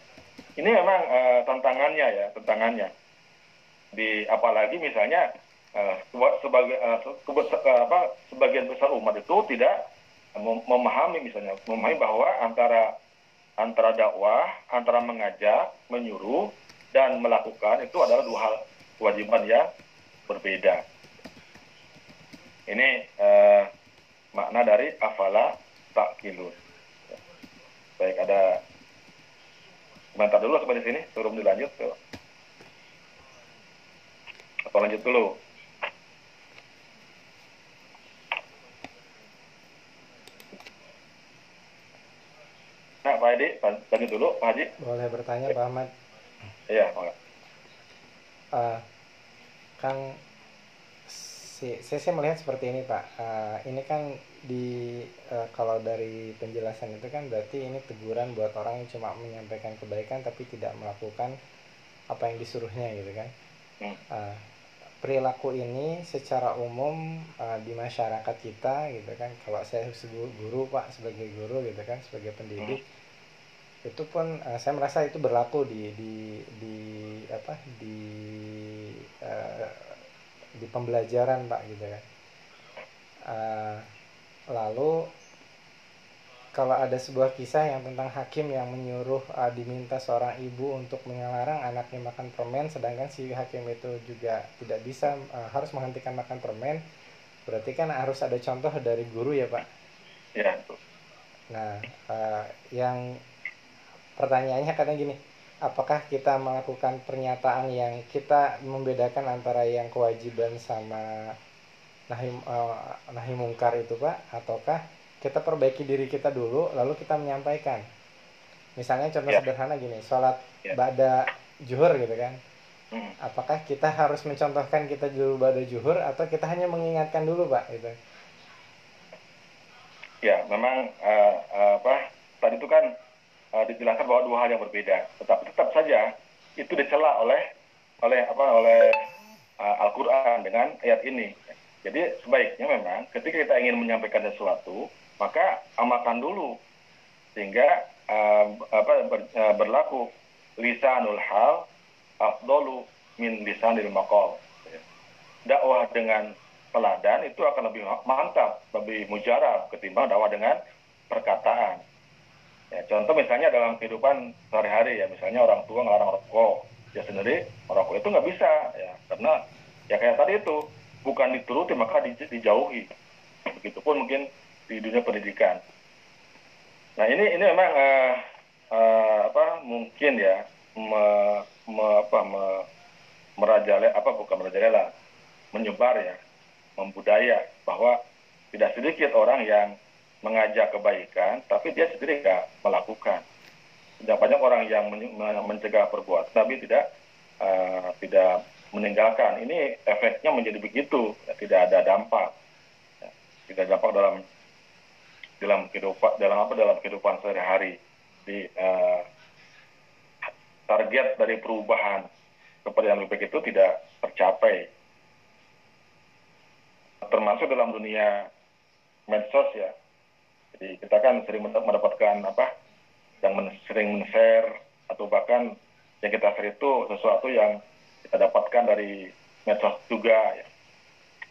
Ini memang uh, tantangannya ya, tantangannya. Di apalagi misalnya sebagai uh, apa, sebagian besar umat itu tidak memahami misalnya memahami bahwa antara antara dakwah, antara mengajak, menyuruh dan melakukan itu adalah dua hal kewajiban yang berbeda. Ini eh, makna dari afala tak kilun. Baik, ada komentar dulu sampai di sini sebelum dilanjut. Atau lanjut dulu? Pak Edi, lanjut dulu, Pak Haji. Boleh bertanya, Pak Ahmad. Iya, Pak. Uh, kan si, saya, saya melihat seperti ini Pak. Uh, ini kan di uh, kalau dari penjelasan itu kan berarti ini teguran buat orang yang cuma menyampaikan kebaikan tapi tidak melakukan apa yang disuruhnya gitu kan. Uh, perilaku ini secara umum uh, di masyarakat kita gitu kan. Kalau saya sebagai guru Pak sebagai guru gitu kan sebagai pendidik. Hmm itu pun uh, saya merasa itu berlaku di di di apa di uh, di pembelajaran pak gitu kan uh, lalu kalau ada sebuah kisah yang tentang hakim yang menyuruh uh, diminta seorang ibu untuk melarang anaknya makan permen sedangkan si hakim itu juga tidak bisa uh, harus menghentikan makan permen berarti kan harus ada contoh dari guru ya pak? Ya nah uh, yang pertanyaannya katanya gini apakah kita melakukan pernyataan yang kita membedakan antara yang kewajiban sama nahi, uh, nahi mungkar itu pak ataukah kita perbaiki diri kita dulu lalu kita menyampaikan misalnya contoh yeah. sederhana gini sholat yeah. bada juhur gitu kan hmm. apakah kita harus mencontohkan kita dulu bada juhur atau kita hanya mengingatkan dulu pak gitu ya memang uh, uh, apa tadi itu kan uh, dijelaskan bahwa dua hal yang berbeda. Tetapi tetap saja itu dicela oleh oleh apa oleh uh, Al-Qur'an dengan ayat ini. Jadi sebaiknya memang ketika kita ingin menyampaikan sesuatu, maka amalkan dulu sehingga uh, apa ber, uh, berlaku lisanul hal afdolu min lisanil maqal. Dakwah dengan teladan itu akan lebih mantap, lebih mujarab ketimbang dakwah dengan perkataan. Ya, contoh misalnya dalam kehidupan sehari-hari ya, misalnya orang tua ngelarang rokok, dia sendiri merokok itu nggak bisa ya karena ya kayak tadi itu bukan dituruti maka di- dijauhi. Begitupun mungkin di dunia pendidikan. Nah ini ini memang eh, eh, apa mungkin ya me, me- apa me- merajalela apa bukan merajalela menyebar ya membudaya bahwa tidak sedikit orang yang mengajak kebaikan tapi dia sendiri nggak melakukan. Tidak banyak orang yang men- men- mencegah perbuatan tapi tidak eh, tidak meninggalkan. Ini efeknya menjadi begitu tidak ada dampak. Ya, tidak dampak dalam dalam kehidupan dalam apa dalam kehidupan sehari-hari. Di eh, target dari perubahan kepada yang lebih itu tidak tercapai. Termasuk dalam dunia medsos ya jadi kita kan sering mendap- mendapatkan apa yang men- sering men-share atau bahkan yang kita share itu sesuatu yang kita dapatkan dari medsos juga ya.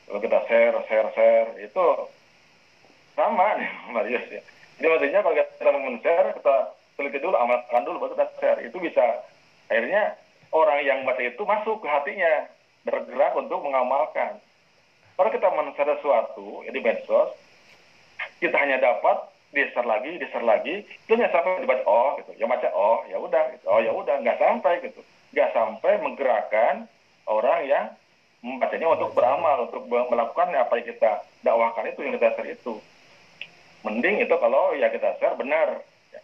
Kalau kita share, share, share itu sama nih Marius ya. Jadi maksudnya kalau kita men-share kita teliti dulu, amalkan dulu baru kita share. Itu bisa akhirnya orang yang baca itu masuk ke hatinya bergerak untuk mengamalkan. Kalau kita men-share sesuatu ya medsos kita hanya dapat di-share lagi, di-share lagi, itu nggak sampai dibaca oh gitu, yang baca oh ya udah, gitu. oh ya udah nggak sampai gitu, nggak sampai menggerakkan orang yang membacanya untuk beramal, untuk melakukan apa yang kita dakwahkan itu yang kita share itu. Mending itu kalau ya kita share benar, ya.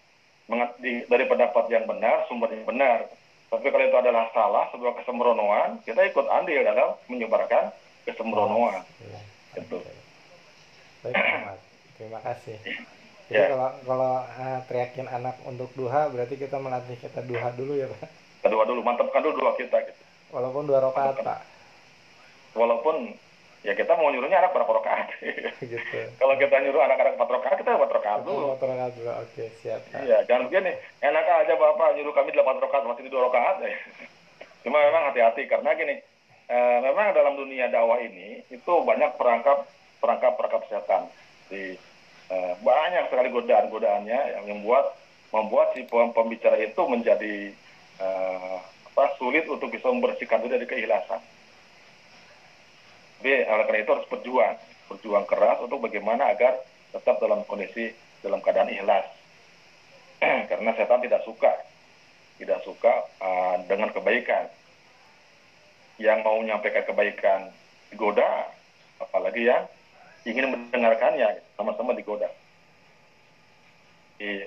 Dari pendapat yang benar, sumber yang benar. Tapi kalau itu adalah salah, sebuah kesembronoan, kita ikut andil dalam menyebarkan kesembronoan. Iya. Gitu. Baik, Ahmad. Terima kasih. Jadi Ya. kalau kalau eh, teriakin anak untuk duha berarti kita melatih kita duha dulu ya Pak. Kedua dulu, mantapkan dulu doa kita gitu. Walaupun dua rakaat Pak. walaupun ya kita mau nyuruhnya anak berapa rakaat. gitu. Kalau kita nyuruh anak-anak empat rakaat, kita empat rakaat dulu. Dua rakaat dulu. Oke, siap. Iya, jangan begini. Enak aja bapak nyuruh kami delapan rakaat, masih di dua rakaat. ya. Cuma memang hati-hati karena gini, eh, memang dalam dunia dakwah ini itu banyak perangkap perangkap perangkap setan. Di eh, banyak sekali godaan-godaannya yang membuat membuat si pem- pembicara itu menjadi eh, apa sulit untuk bisa membersihkan diri dari keikhlasan. Tapi oleh karena itu harus berjuang, berjuang keras untuk bagaimana agar tetap dalam kondisi dalam keadaan ikhlas. karena setan tidak suka, tidak suka uh, dengan kebaikan. Yang mau menyampaikan kebaikan digoda, apalagi yang ingin mendengarkannya sama-sama digoda. Jadi,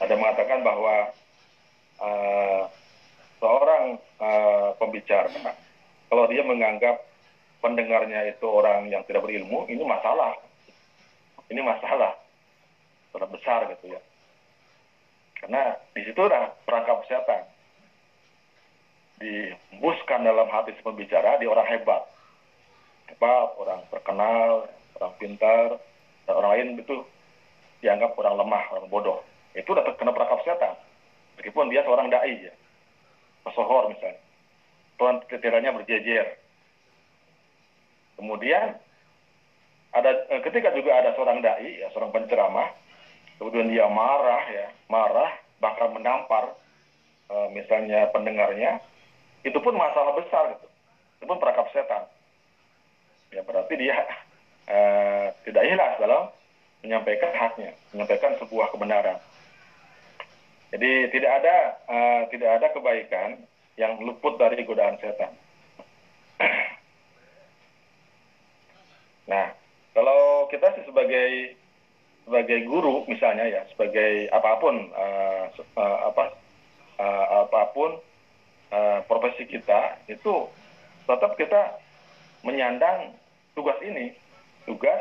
ada mengatakan bahwa uh, seorang uh, pembicara kalau dia menganggap pendengarnya itu orang yang tidak berilmu, ini masalah. Ini masalah sangat besar gitu ya. Karena di situ dah perangkap setan dihembuskan dalam hati pembicara di orang hebat, hebat, orang terkenal, orang pintar, dan orang lain itu dianggap orang lemah, orang bodoh. Itu udah terkena perangkap setan. Meskipun dia seorang dai ya, pesohor misalnya, tuan titirannya berjejer, Kemudian ada eh, ketika juga ada seorang dai, ya, seorang penceramah, kemudian dia marah ya, marah bahkan menampar eh, misalnya pendengarnya, itu pun masalah besar gitu. Itu pun perangkap setan. Ya berarti dia eh, tidak ikhlas dalam menyampaikan haknya, menyampaikan sebuah kebenaran. Jadi tidak ada eh, tidak ada kebaikan yang luput dari godaan setan. Nah, kalau kita sih sebagai sebagai guru misalnya ya, sebagai apa pun uh, uh, apa uh, apa pun uh, profesi kita itu tetap kita menyandang tugas ini, tugas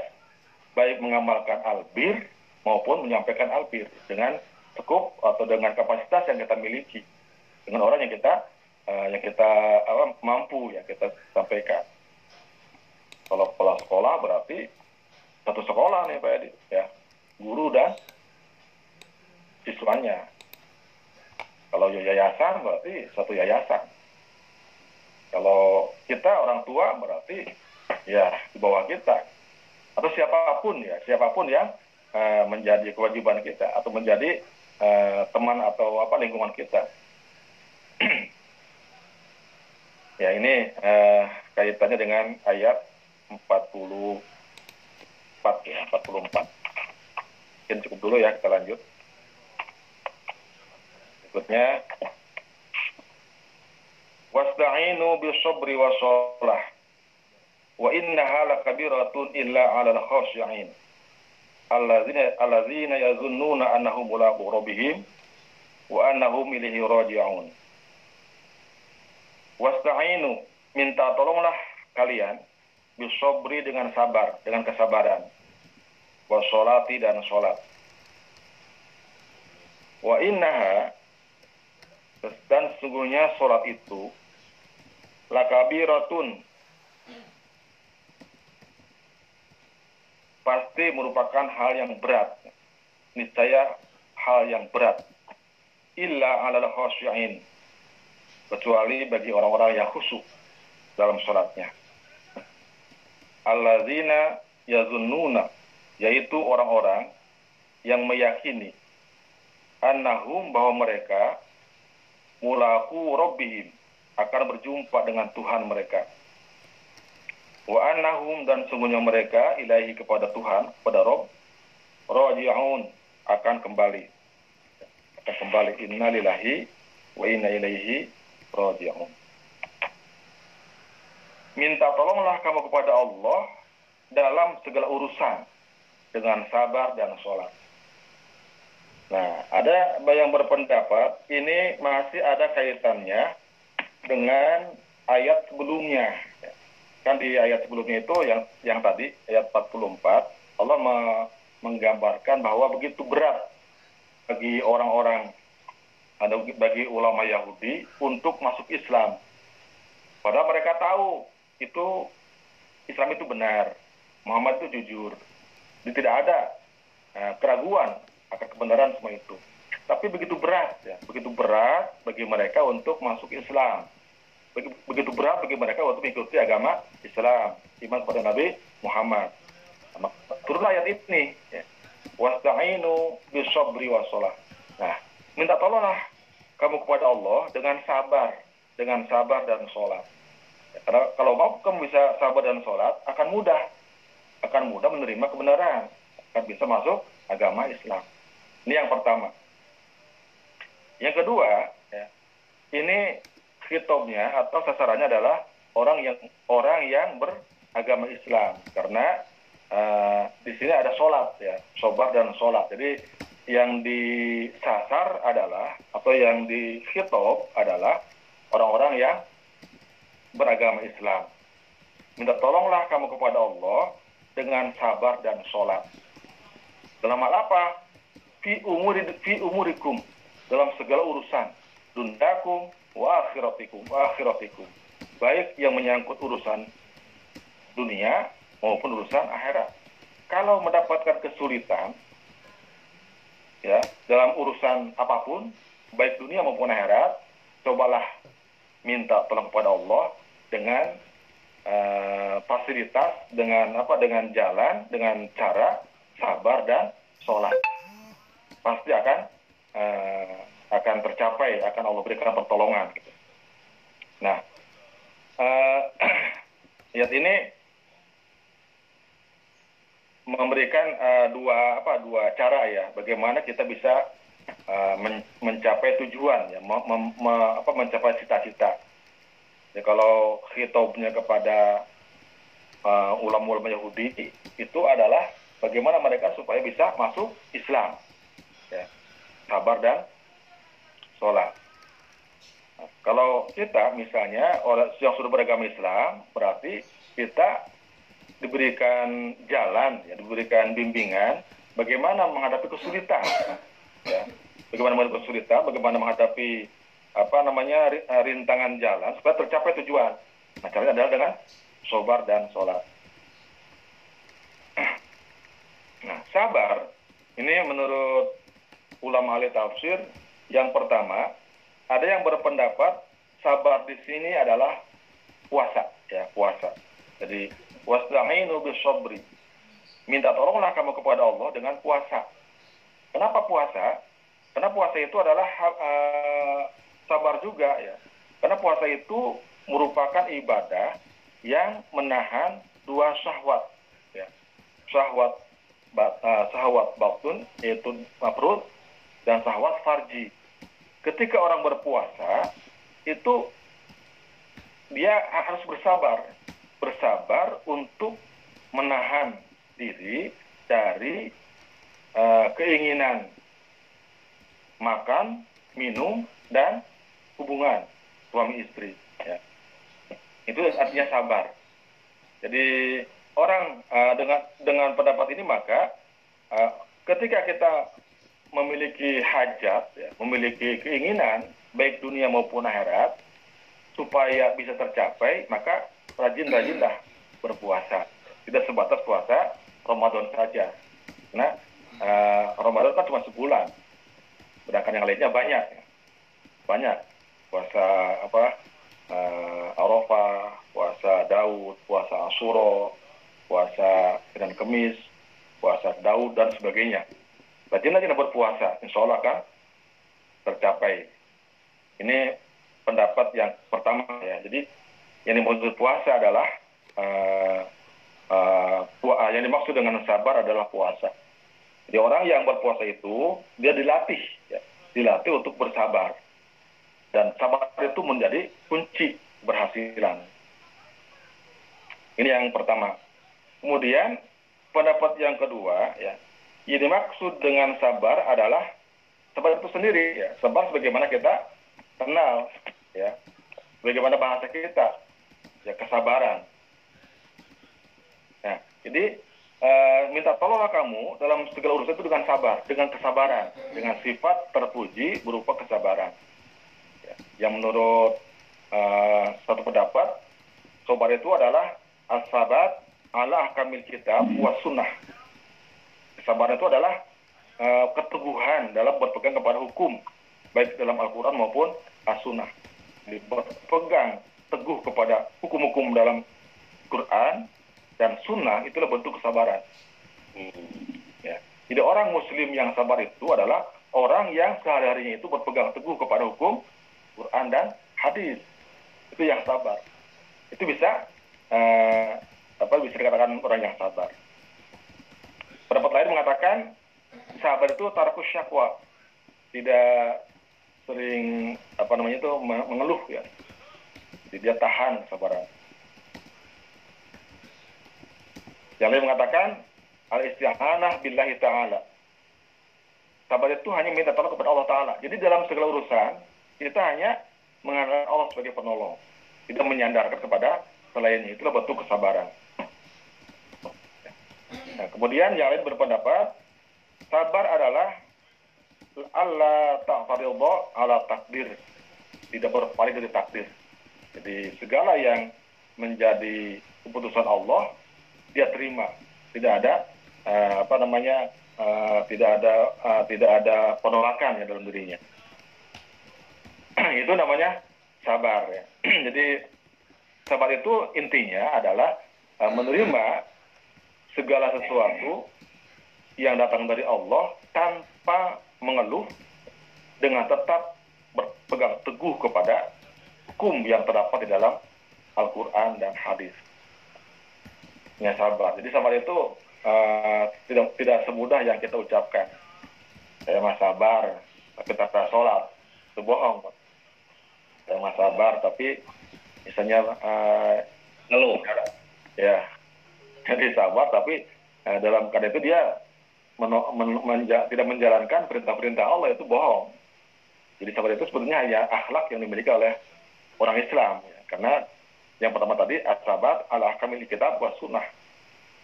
baik mengamalkan albir maupun menyampaikan albir dengan cukup atau dengan kapasitas yang kita miliki, dengan orang yang kita uh, yang kita apa, mampu ya kita sampaikan. Kalau kepala sekolah berarti satu sekolah nih Pak Edi ya guru dan siswanya. Kalau yayasan berarti satu yayasan. Kalau kita orang tua berarti ya di bawah kita atau siapa pun ya siapa pun yang uh, menjadi kewajiban kita atau menjadi uh, teman atau apa lingkungan kita Ya, ini eh, kaitannya dengan ayat 44 ya, 44. Mungkin cukup dulu ya, kita lanjut. Berikutnya Wasta'inu bis-sabri was-shalah. Wa innaha lakabiratun illa 'alal khashi'in. Alladzina alladzina yazunnuna annahum mulaqu rabbihim wa annahum ilaihi raji'un. Wasta'inu minta tolonglah kalian bisobri dengan sabar, dengan kesabaran. Wasolati dan sholat. Wa innaha dan sesungguhnya sholat itu lakabiratun pasti merupakan hal yang berat. Niscaya hal yang berat. Illa alal khasyi'in. Kecuali bagi orang-orang yang khusyuk dalam sholatnya. Alladzina yazunnuna yaitu orang-orang yang meyakini annahum bahwa mereka mulaku rabbihim akan berjumpa dengan Tuhan mereka. Wa annahum dan sungguhnya mereka ilahi kepada Tuhan, kepada Rob, raji'un akan kembali. Akan kembali inna lillahi wa inna ilaihi raji'un. Minta tolonglah kamu kepada Allah dalam segala urusan dengan sabar dan sholat. Nah, ada yang berpendapat ini masih ada kaitannya dengan ayat sebelumnya. Kan di ayat sebelumnya itu yang yang tadi ayat 44 Allah me menggambarkan bahwa begitu berat bagi orang-orang ada bagi ulama Yahudi untuk masuk Islam. Padahal mereka tahu itu Islam itu benar, Muhammad itu jujur, Jadi tidak ada uh, keraguan akan kebenaran semua itu. Tapi begitu berat ya, begitu berat bagi mereka untuk masuk Islam. Begitu berat bagi mereka untuk mengikuti agama Islam, iman kepada Nabi Muhammad. Turun ayat ini, ya. Wasta'inu bisabri wasolah. Nah, minta tolonglah kamu kepada Allah dengan sabar, dengan sabar dan sholat. Ya, karena kalau mau kamu bisa sabar dan sholat, akan mudah, akan mudah menerima kebenaran, akan bisa masuk agama Islam. Ini yang pertama. Yang kedua, ya, ini hitobnya atau sasarannya adalah orang yang orang yang beragama Islam karena uh, di sini ada sholat ya, sobar dan sholat. Jadi yang disasar adalah atau yang dihitob adalah orang-orang yang beragama Islam. Minta tolonglah kamu kepada Allah dengan sabar dan sholat. Dalam hal apa? Fi, fi umurikum. Dalam segala urusan. Dundakum wa akhiratikum. Wa akhiratikum. Baik yang menyangkut urusan dunia maupun urusan akhirat. Kalau mendapatkan kesulitan, ya dalam urusan apa pun, baik dunia maupun akhirat, cobalah minta tolong kepada Allah dengan uh, fasilitas, dengan apa, dengan jalan, dengan cara sabar dan sholat. Pasti akan uh, akan tercapai, akan Allah berikan pertolongan. Gitu. Nah, uh, ayat ini memberikan uh, dua apa dua cara ya bagaimana kita bisa uh, men mencapai tujuan ya me me apa mencapai cita-cita ya kalau hitobnya kepada uh, ulama-ulama Yahudi itu adalah bagaimana mereka supaya bisa masuk Islam ya sabar dan sholat nah, kalau kita misalnya orang yang sudah beragama Islam berarti kita diberikan jalan, ya, diberikan bimbingan, bagaimana menghadapi kesulitan, ya, bagaimana menghadapi kesulitan, bagaimana menghadapi apa namanya rintangan jalan supaya tercapai tujuan. Nah, caranya adalah dengan sobar dan sholat. Nah, sabar ini menurut ulama ahli tafsir yang pertama ada yang berpendapat sabar di sini adalah puasa, ya puasa. Jadi wasta'inu bisabri. Minta tolonglah kamu kepada Allah dengan puasa. Kenapa puasa? Karena puasa itu adalah uh, sabar juga ya. Karena puasa itu merupakan ibadah yang menahan dua syahwat ya. Syahwat ba- eh, syahwat batun yaitu perut dan syahwat farji. Ketika orang berpuasa itu dia harus bersabar, bersabar untuk menahan diri dari eh, keinginan makan, minum, dan hubungan suami istri. Ya. Itu artinya sabar. Jadi orang eh, dengan dengan pendapat ini maka eh, ketika kita memiliki hajat, ya, memiliki keinginan baik dunia maupun akhirat supaya bisa tercapai, maka rajin-rajinlah berpuasa. Tidak sebatas puasa Ramadan saja. Karena eh, Ramadan kan cuma sebulan, sedangkan yang lainnya banyak, ya. banyak puasa apa eh, Arafah, puasa Daud, puasa Asuro, puasa Senin Kemis, puasa Daud dan sebagainya. Rajin-rajin berpuasa, insya Allah kan tercapai. Ini pendapat yang pertama ya. Jadi yang dimaksud puasa adalah pu- eh, yang dimaksud dengan sabar adalah puasa. Jadi orang yang berpuasa itu dia dilatih, ya, dilatih untuk bersabar. Dan sabar itu menjadi kunci berhasilan. Ini yang pertama. Kemudian pendapat yang kedua ya, yang dimaksud dengan sabar adalah sabar itu sendiri ya. Sabar sebagaimana kita kenal ya. Bagaimana bahasa kita ya kesabaran. Nah, jadi eh, minta tolonglah kamu dalam segala urusan itu dengan sabar, dengan kesabaran, dengan sifat terpuji berupa kesabaran. Ya, yang menurut eh, satu pendapat, sabar itu adalah as-sabat ala ahkamil kitab wa sunnah. Kesabaran itu adalah eh, keteguhan dalam berpegang kepada hukum, baik dalam Al-Quran maupun as-sunnah. Berpegang teguh kepada hukum-hukum dalam Quran dan sunnah itulah bentuk kesabaran. Ya. Jadi orang muslim yang sabar itu adalah orang yang sehari-harinya itu berpegang teguh kepada hukum Quran dan hadis. Itu yang sabar. Itu bisa eh, apa bisa dikatakan orang yang sabar. Pendapat lain mengatakan sabar itu tarakus syakwa. Tidak sering apa namanya itu me- mengeluh ya. Jadi dia tahan kesabaran. Yang lain mengatakan al-isti'anah billahi ta'ala. Sabar itu hanya minta tolong kepada Allah Ta'ala. Jadi dalam segala urusan, kita hanya mengandalkan Allah sebagai penolong. Tidak menyandarkan kepada selainnya. Itulah bentuk kesabaran. Nah, kemudian yang lain berpendapat, sabar adalah Allah ta'faridha ala takdir. Tidak berpaling dari takdir. Jadi segala yang menjadi keputusan Allah, dia terima. Tidak ada eh, apa namanya eh, tidak ada eh, tidak ada penolakan ya dalam dirinya. itu namanya sabar ya. Jadi sabar itu intinya adalah eh, menerima segala sesuatu yang datang dari Allah tanpa mengeluh dengan tetap berpegang teguh kepada hukum yang terdapat di dalam Al-Quran dan hadis ya sabar. Jadi sabar itu uh, tidak tidak semudah yang kita ucapkan. Saya mah sabar, tapi tak sholat. Itu bohong. Saya mah sabar, tapi misalnya uh, Ngeluh. ya jadi sabar, tapi uh, dalam keadaan itu dia meno- men- menja- tidak menjalankan perintah-perintah Allah itu bohong. Jadi sabar itu sebetulnya hanya akhlak yang dimiliki oleh orang Islam, ya. karena yang pertama tadi as-sabat ala kamil kitab wa sunnah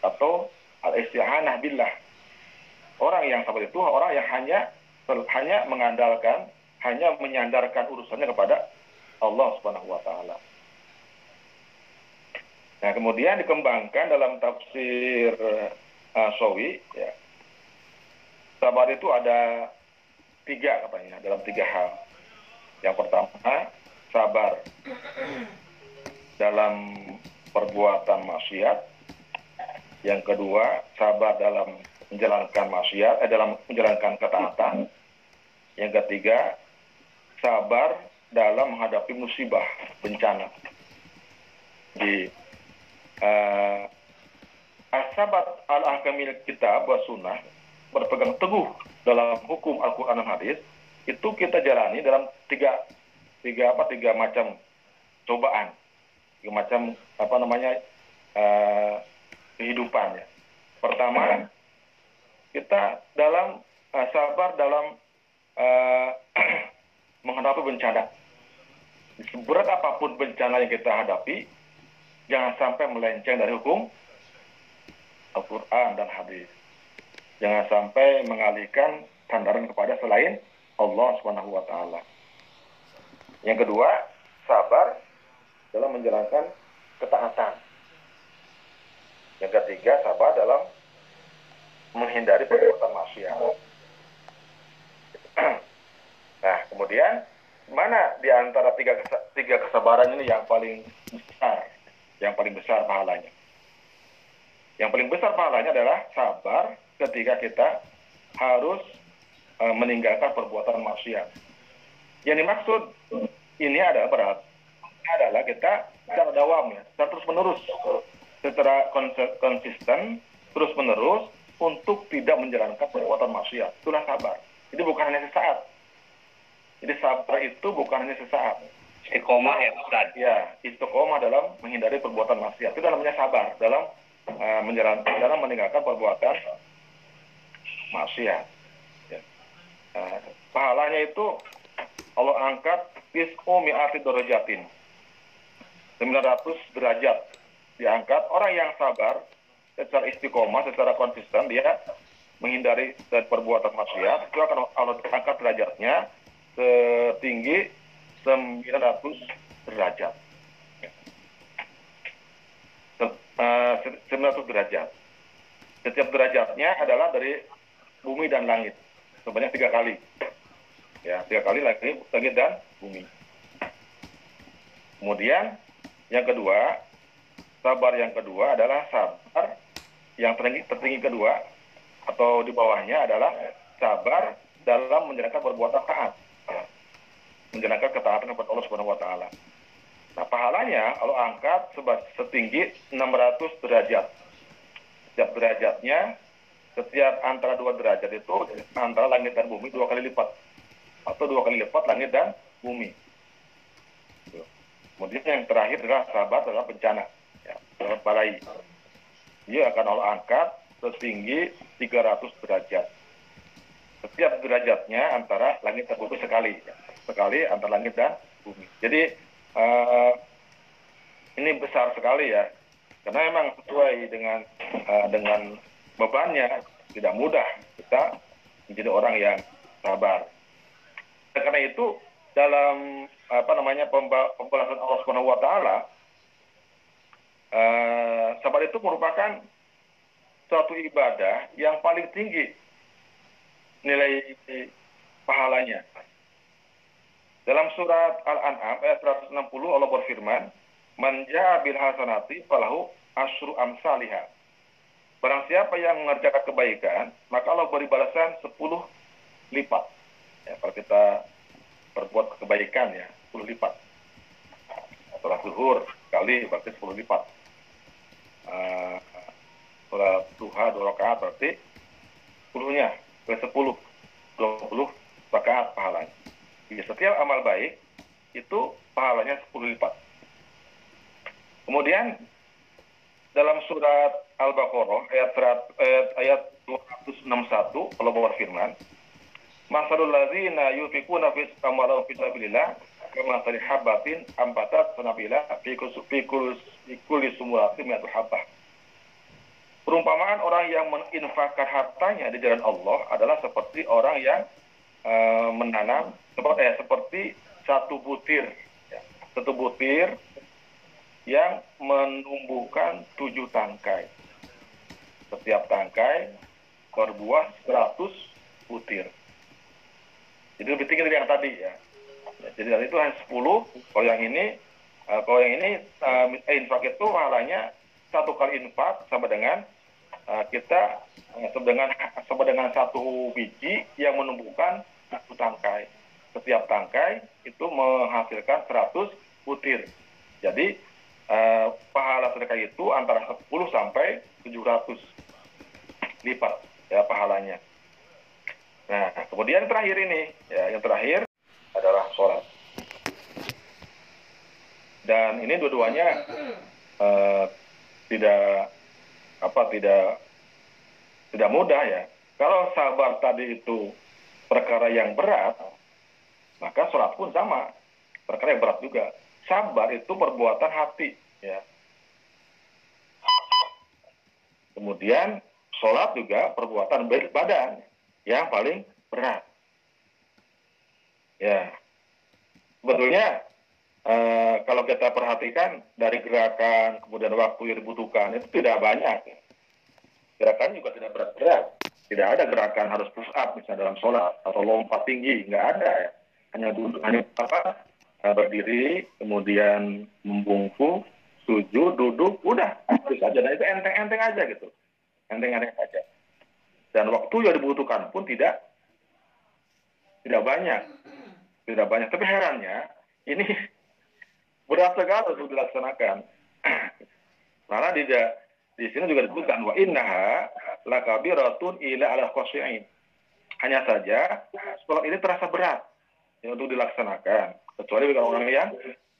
atau al-isti'anah billah. Orang yang sabar itu orang yang hanya hanya mengandalkan, hanya menyandarkan urusannya kepada Allah Subhanahu wa taala. Nah, kemudian dikembangkan dalam tafsir uh, Sawi ya. Sabar itu ada tiga katanya dalam tiga hal. Yang pertama, sabar dalam perbuatan maksiat. Yang kedua, sabar dalam menjalankan maksiat, eh, dalam menjalankan ketaatan. Yang ketiga, sabar dalam menghadapi musibah, bencana. di uh, asabat al ahkamil kita buat sunnah berpegang teguh dalam hukum Al-Quran dan hadis itu kita jalani dalam tiga tiga apa tiga macam cobaan. Tiga macam apa namanya uh, kehidupan ya. Pertama kita dalam uh, sabar dalam uh, menghadapi bencana. Seberat apa pun bencana yang kita hadapi jangan sampai melenceng dari hukum Al-Quran dan hadis jangan sampai mengalihkan sandaran kepada selain Allah Subhanahu wa taala. Yang kedua, sabar dalam menjalankan ketaatan. Yang ketiga, sabar dalam menghindari perbuatan maksiat. Nah, kemudian mana di antara tiga, tiga kesabaran ini yang paling besar, yang paling besar pahalanya? Yang paling besar pahalanya adalah sabar ketika kita harus e, meninggalkan perbuatan maksiat. Yang dimaksud ini adalah berat adalah kita secara dawam ya, secara terus menerus, secara konsisten terus menerus untuk tidak menjalankan perbuatan maksiat. Itulah sabar. Jadi bukan hanya sesaat. Jadi sabar itu bukan hanya sesaat. Istiqomah ya Ustaz. Ya, istiqomah dalam menghindari perbuatan maksiat. Itu namanya sabar dalam uh, menjalankan dalam meninggalkan perbuatan maksiat. Ya. Uh, pahalanya itu Allah angkat tis'u mi'ati darajatin. 900 derajat diangkat. Orang yang sabar secara istiqomah, secara konsisten dia menghindari dari perbuatan maksiat, itu akan Allah angkat derajatnya setinggi 900 derajat. 900 derajat. Setiap derajatnya adalah dari bumi dan langit. Sebanyak tiga kali. Ya, tiga kali lagi langit dan bumi. Kemudian yang kedua, sabar yang kedua adalah sabar yang tertinggi, tertinggi kedua atau di bawahnya adalah sabar dalam menjalankan perbuatan taat. Menjalankan ketaatan kepada Allah Subhanahu wa taala. Nah, pahalanya kalau angkat setinggi 600 derajat. Setiap derajatnya, setiap antara dua derajat itu antara langit dan bumi dua kali lipat. Atau dua kali lipat langit dan bumi. Kemudian yang terakhir adalah sahabat adalah bencana. Ya, balai. Dia akan Allah angkat setinggi 300 derajat. Setiap derajatnya antara langit dan bumi sekali. Ya. Sekali antara langit dan bumi. Jadi uh, ini besar sekali ya. Karena memang sesuai dengan uh, dengan bebannya tidak mudah kita menjadi orang yang sabar. Karena itu dalam apa namanya pembalasan Allah Subhanahu Wa Taala uh, sabar itu merupakan suatu ibadah yang paling tinggi nilai pahalanya dalam surat Al-An'am ayat 160 Allah berfirman, "Man ja'a bil hasanati falahu asyru amsalihha." Barang siapa yang mengerjakan kebaikan, maka Allah beri balasan 10 lipat. Ya, kalau kita berbuat kebaikan ya, 10 lipat. Sholat zuhur kali berarti 10 lipat. Uh, duha dua rakaat berarti 10-nya ke 10, 20 rakaat pahalanya. Jadi setiap amal baik itu pahalanya 10 lipat. Kemudian dalam surat Al-Baqarah ayat ayat, ayat 261 Allah berfirman, "Masalul ladzina yunfiquna fi amwalihim fi sabilillah kama tali habatin ambatat sanabila fi kulli sumuratin mi'atu habbah." Perumpamaan orang yang menginfakkan hartanya di jalan Allah adalah seperti orang yang uh, menanam seperti, eh, seperti satu butir, ya, satu butir yang menumbuhkan tujuh tangkai. Setiap tangkai berbuah 100 butir. Jadi lebih tinggi dari yang tadi ya. jadi tadi itu hanya 10, kalau yang ini uh, kalau yang ini uh, infak itu halanya satu kali infak sama dengan uh, kita sama dengan sama dengan satu biji yang menumbuhkan satu tangkai setiap tangkai itu menghasilkan 100 butir. Jadi eh, pahala sedekah itu antara 10 sampai 700 lipat ya pahalanya. Nah, kemudian terakhir ini, ya yang terakhir adalah sholat. Dan ini dua-duanya eh, tidak apa tidak tidak mudah ya. Kalau sabar tadi itu perkara yang berat, maka sholat pun sama perkara yang berat juga. Sabar itu perbuatan hati ya. Kemudian sholat juga perbuatan badan yang paling berat. Ya, sebetulnya eh, kalau kita perhatikan dari gerakan kemudian waktu yang dibutuhkan itu tidak banyak. Gerakan juga tidak berat-berat. Tidak ada gerakan harus push up misalnya dalam sholat atau lompat tinggi, nggak ada ya. Hanya duduk, hanya apa eh, berdiri, kemudian membungkuk, sujud, duduk, udah itu saja. Dan itu enteng-enteng aja gitu, enteng-enteng saja. Dan waktu yang dibutuhkan pun tidak tidak banyak, tidak banyak. Tapi herannya ini berat sekali untuk dilaksanakan. Karena di di sini juga disebutkan wa innaha lakabiratun ila ala khosyi'in. Hanya saja sholat ini terasa berat ya, untuk dilaksanakan. Kecuali bagi orang yang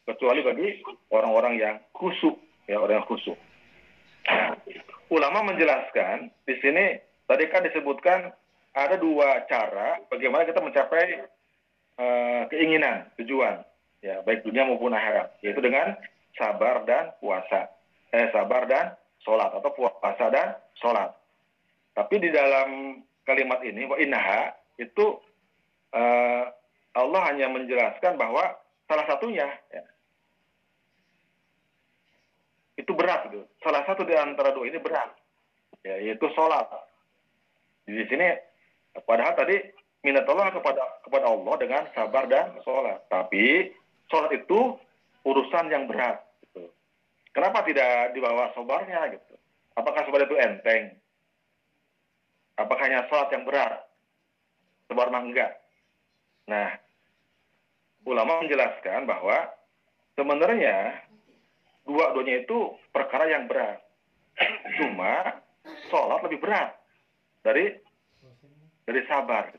kecuali bagi orang-orang yang khusyuk. Ya orang yang khusyuk. Nah, ulama menjelaskan di sini tadi kan disebutkan ada dua cara bagaimana kita mencapai uh, keinginan tujuan. Ya baik dunia maupun akhirat. Yaitu dengan sabar dan puasa. Eh sabar dan sholat. Atau puasa dan sholat. Tapi di dalam kalimat ini wa innaha itu uh, Allah hanya menjelaskan bahwa salah satunya ya, itu berat gitu. Salah satu di antara dua ini berat, ya, yaitu sholat. Di sini padahal tadi minta tolong kepada kepada Allah dengan sabar dan sholat. Tapi sholat itu urusan yang berat. Gitu. Kenapa tidak dibawa sabarnya gitu? Apakah sabar itu enteng? Apakah hanya sholat yang berat? Sabar mah enggak. Nah, ulama menjelaskan bahwa sebenarnya dua-duanya itu perkara yang berat. Cuma sholat lebih berat dari dari sabar.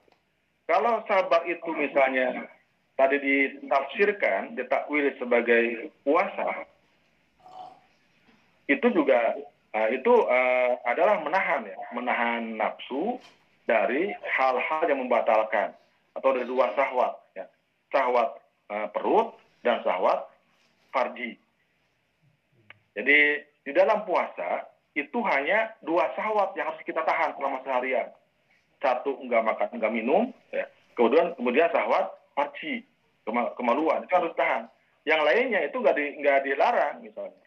Kalau sabar itu misalnya tadi ditafsirkan, ditakwil sebagai puasa, itu juga uh, itu uh, adalah menahan ya, menahan nafsu dari hal-hal yang membatalkan atau dari dua sahwat, ya. sahwat uh, perut dan sahwat farji. Jadi di dalam puasa itu hanya dua sahwat yang harus kita tahan selama seharian. Satu enggak makan, enggak minum, ya. kemudian kemudian sahwat farji, kemaluan itu harus tahan. Yang lainnya itu enggak di, enggak dilarang misalnya.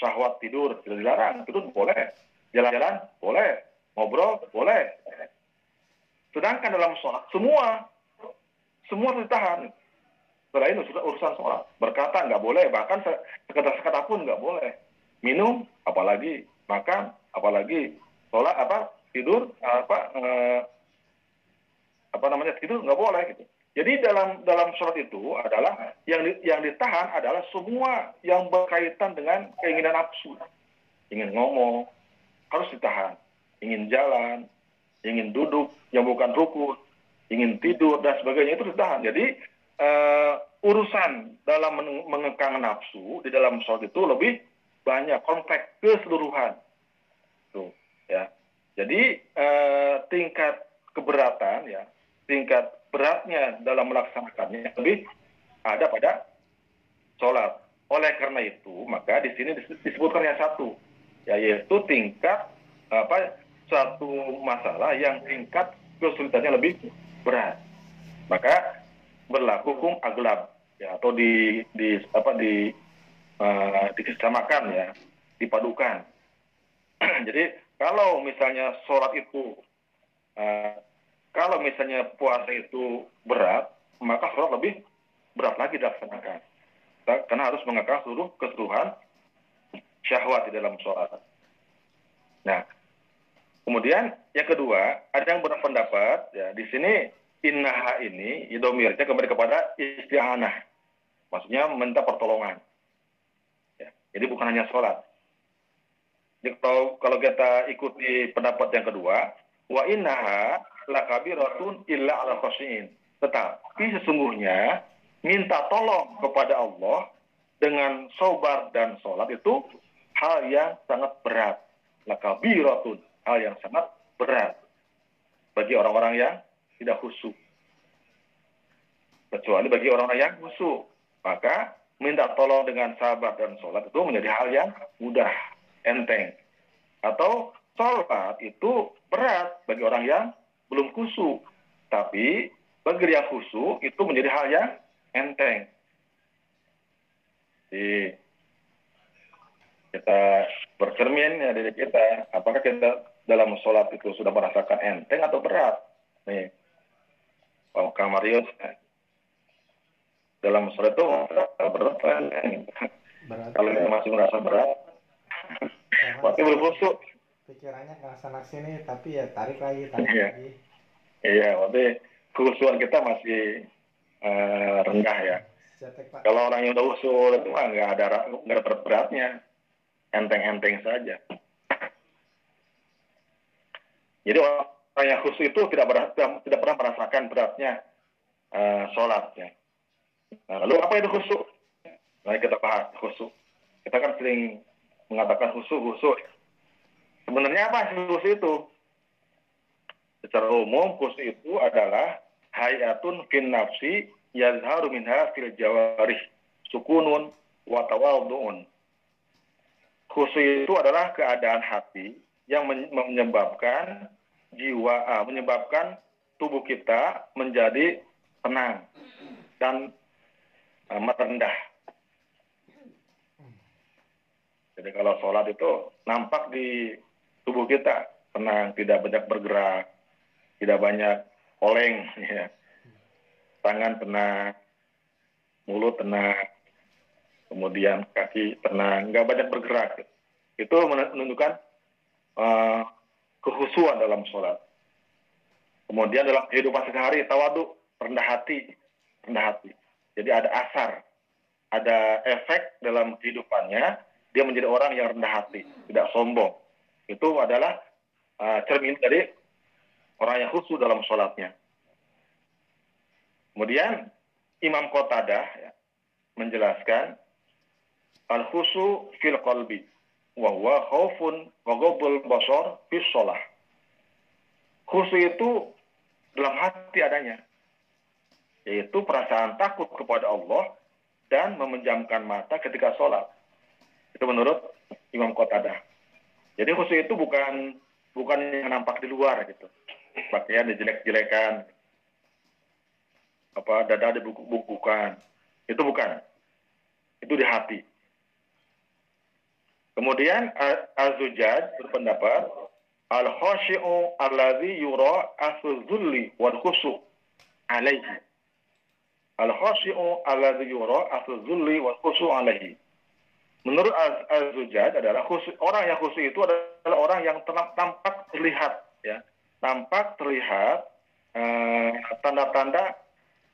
Sahwat tidur tidak dilarang, tidur boleh. Jalan-jalan boleh, ngobrol boleh. Sedangkan dalam sholat semua semua harus ditahan. Selain urusan sholat, berkata nggak boleh, bahkan sekata-sekata pun nggak boleh. Minum, apalagi makan, apalagi sholat apa tidur apa eh, apa namanya tidur nggak boleh gitu. Jadi dalam dalam sholat itu adalah yang di, yang ditahan adalah semua yang berkaitan dengan keinginan nafsu, ingin ngomong harus ditahan, ingin jalan, ingin duduk yang bukan rukun, ingin tidur dan sebagainya itu ditahan. Jadi uh, urusan dalam mengekang nafsu di dalam sholat itu lebih banyak konteks keseluruhan, tuh ya. Jadi uh, tingkat keberatan ya, tingkat beratnya dalam melaksanakannya lebih ada pada sholat. Oleh karena itu, maka di sini disebutkan yang satu, yaitu tingkat apa satu masalah yang tingkat kesulitannya lebih berat. Maka berlaku hukum aglab ya atau di di apa di uh, disamakan ya, dipadukan. Jadi kalau misalnya sholat itu uh, kalau misalnya puasa itu berat, maka sholat lebih berat lagi dilaksanakan. Karena harus mengekang seluruh keseluruhan syahwat di dalam sholat. Nah, kemudian yang kedua, ada yang berpendapat, ya di sini innaha ini, idomirnya kembali kepada isti'anah. Maksudnya minta pertolongan. Ya. Jadi bukan hanya sholat. Jadi kalau kalau kita ikuti pendapat yang kedua, wa innaha lakabiratun illa ala khasyin. Tetapi sesungguhnya minta tolong kepada Allah dengan sobar dan sholat itu hal yang sangat berat. Lakabiratun, hal yang sangat berat bagi orang-orang yang tidak khusyuk. Kecuali bagi orang-orang yang khusyuk. Maka minta tolong dengan sabar dan sholat itu menjadi hal yang mudah, enteng. Atau sholat itu berat bagi orang yang belum khusyuk. Tapi bagi yang khusyuk itu menjadi hal yang enteng. Kita bercermin ya diri kita, apakah kita dalam sholat itu sudah merasakan enteng atau berat? Nih, Pak Kang Marius, eh, dalam sholat itu berat berat Kalau kita masih merasa berat, belum khusyuk. pikirannya ke sana sini tapi ya tarik lagi tarik Iya. lagi Iya, berarti kekhusyuan kita masih eh, rendah ya. Pak Kalau orang yang udah usul itu mah nggak ada nggak ada berat-beratnya, enteng-enteng saja. Jadi orang yang khusyuk itu tidak berat, tidak, pernah merasakan beratnya eh, sholat ya. Nah, lalu apa itu khusyuk? Mari kita bahas khusyuk. Kita kan sering mengatakan khusyuk khusyuk. Sebenarnya apa sih khusyuk itu? Secara umum khusyuk itu adalah hayatun fin nafsi yazharu minha fil jawarih sukunun wa tawadhu'un. Khusyuk itu adalah keadaan hati yang men- menyebabkan jiwa ah, menyebabkan tubuh kita menjadi tenang dan ah, merendah. Jadi kalau sholat itu nampak di tubuh kita tenang, tidak banyak bergerak, tidak banyak oleng, ya. tangan tenang, mulut tenang, kemudian kaki tenang, nggak banyak bergerak. Itu menunjukkan uh, kehusuan dalam sholat. Kemudian dalam kehidupan sehari-hari, tawadu, rendah hati, rendah hati. Jadi ada asar, ada efek dalam kehidupannya, dia menjadi orang yang rendah hati, tidak sombong. Itu adalah uh, cermin dari orang yang khusyuk dalam sholatnya. Kemudian Imam Qatadah ya, menjelaskan al khusu fil qalbi wa huwa khaufun wa ghadul basar fi shalah. Khusu itu dalam hati adanya yaitu perasaan takut kepada Allah dan memejamkan mata ketika sholat. Itu menurut Imam Qatadah. Jadi khusu itu bukan bukan yang nampak di luar gitu. Pakaian dijelek-jelekan, apa dada dibuku-bukukan. Itu bukan. Itu di hati. Kemudian Az-Zujaj berpendapat al-khashi'u alladhi yura asl-zulli wal khusu' alaihi. Al-khashi'u alladhi yura asl-zulli wal khusu' alaihi. Menurut Az- Az-Zujaj adalah khusu, orang yang khusu itu adalah orang yang tampak terlihat ya, tampak terlihat eh, tanda-tanda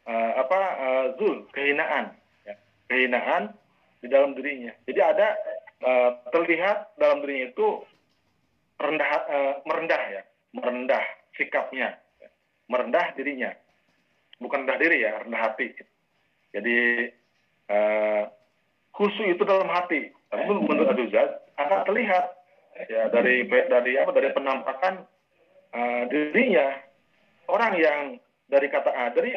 eh, apa eh, zul kehinaan ya. kehinaan di dalam dirinya jadi ada eh, terlihat dalam dirinya itu rendah eh, merendah ya merendah sikapnya ya. merendah dirinya. Bukan rendah diri ya rendah hati. Jadi eh, khusu itu dalam hati. Tapi menurut Aduzad akan terlihat. Ya dari dari apa dari penampakan eh, dirinya. Orang yang dari kata ah, dari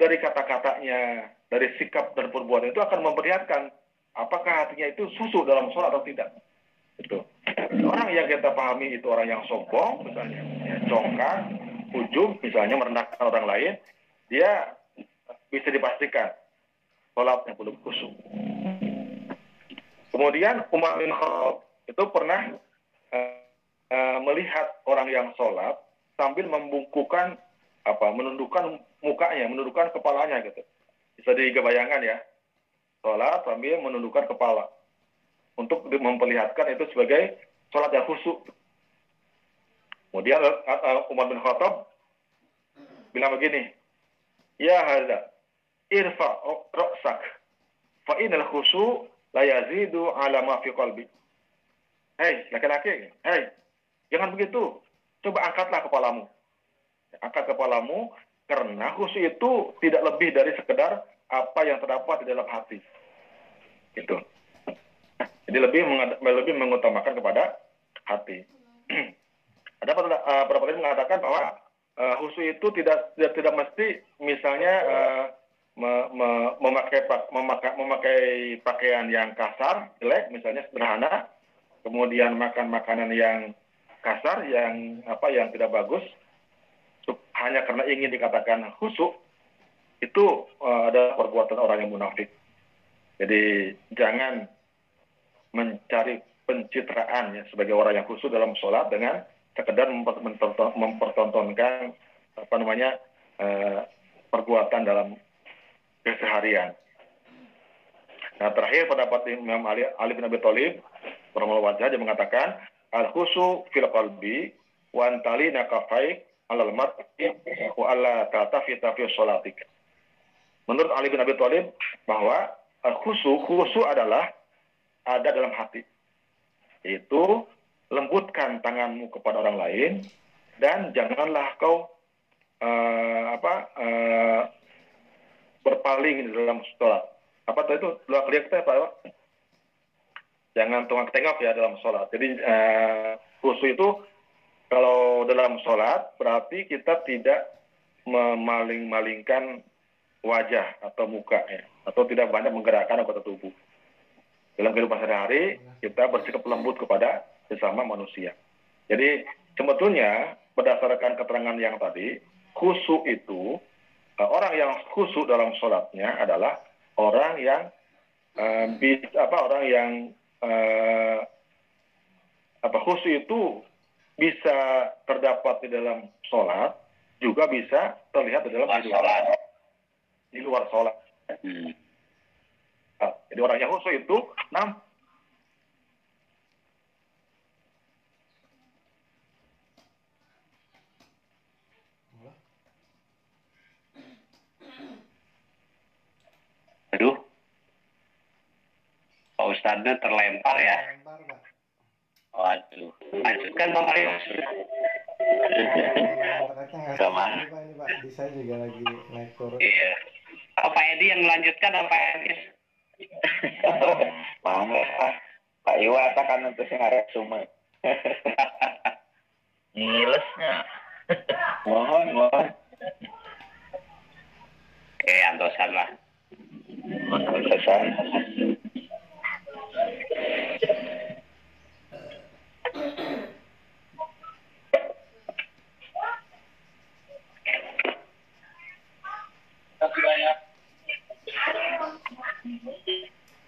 dari kata-katanya, dari sikap dan perbuatan itu akan memperlihatkan apakah hatinya itu susu dalam sholat atau tidak. Itu. Orang yang kita pahami itu orang yang sombong, misalnya, ya, congkak, ujung, misalnya merendahkan orang lain, dia bisa dipastikan sholatnya belum khusyuk. Kemudian Umar bin Khattab itu pernah eh, eh, melihat orang yang sholat sambil membungkukan apa menundukkan mukanya, menundukkan kepalanya gitu. Bisa dibayangkan ya. Sholat sambil menundukkan kepala. Untuk memperlihatkan itu sebagai sholat yang khusyuk. Kemudian uh, uh, Umar bin Khattab bilang begini, Ya hadza, irfa ra'sak, fa inal khusu la yazidu ala ma fi qalbi. Hei, laki-laki, hei, jangan begitu. Coba angkatlah kepalamu. Angkat kepalamu karena khusyuk itu tidak lebih dari sekedar apa yang terdapat di dalam hati. Gitu. Jadi lebih lebih mengutamakan kepada hati. Ada beberapa kali mengatakan bahwa uh, khusyuk itu tidak tidak, tidak mesti misalnya uh, me, me, memakai, memakai memakai pakaian yang kasar, jelek, misalnya sederhana, kemudian makan makanan yang kasar, yang apa yang tidak bagus, hanya karena ingin dikatakan khusyuk, itu uh, ada perbuatan orang yang munafik. Jadi jangan mencari pencitraan ya sebagai orang yang khusyuk dalam sholat dengan sekedar mempertontonkan apa namanya uh, perbuatan dalam keseharian. Nah terakhir pendapat Imam Ali, Ali bin Abi Thalib wajah dia mengatakan al khusu fil qalbi wa antali nakafaik alal mar'i wa alla tatafita fi sholatik. Menurut Ali bin Abi Thalib bahwa al khusu khusu adalah ada dalam hati. Itu lembutkan tanganmu kepada orang lain dan janganlah kau uh, apa uh, berpaling di dalam sholat. Apa itu dua kali kita Pak? Jangan tengok tengok ya dalam sholat. Jadi uh, khusus itu kalau dalam sholat berarti kita tidak memaling-malingkan wajah atau muka ya, atau tidak banyak menggerakkan anggota tubuh. Dalam kehidupan sehari-hari kita bersikap lembut kepada sesama manusia. Jadi sebetulnya berdasarkan keterangan yang tadi, khusyuk itu uh, orang yang khusyuk dalam sholatnya adalah orang yang uh, apa orang yang uh, apa khusyuk itu bisa terdapat di dalam sholat juga bisa terlihat di dalam sholat di luar sholat. Hmm. Nah, jadi orang yang khusyuk itu nam Aduh. Pak Ustadznya terlempar ya. Waduh. Lanjutkan Bang Aryo. Ke mana? Bisa juga lagi naik turun. Iya. Apa Edi yang melanjutkan apa Edi? Mau Pak Iwa kan untuk sing arek sume. Ngilesnya. mohon, mohon. Oke, antosan lah. Antosan.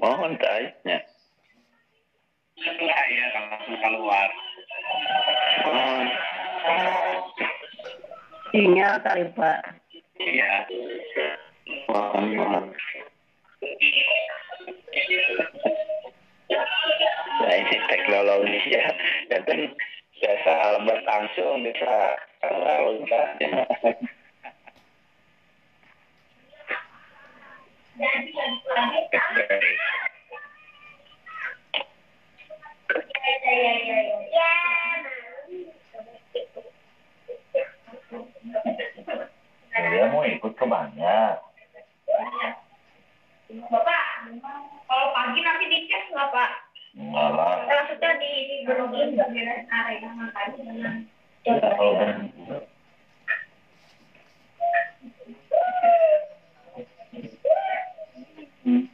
Mohon tanya. Setelah ya kalau langsung keluar. Mohon. Sinyal kali Pak. Iya. Mohon, mohon. Nah ini teknologi ya. Dan biasa Albert langsung bisa kalau Dia mau ikut ke banyak. Bapak, kalau pagi nanti dicek nggak Pak? Enggak lah. Maksudnya di di area makan. Ya, kalau Mm-hmm.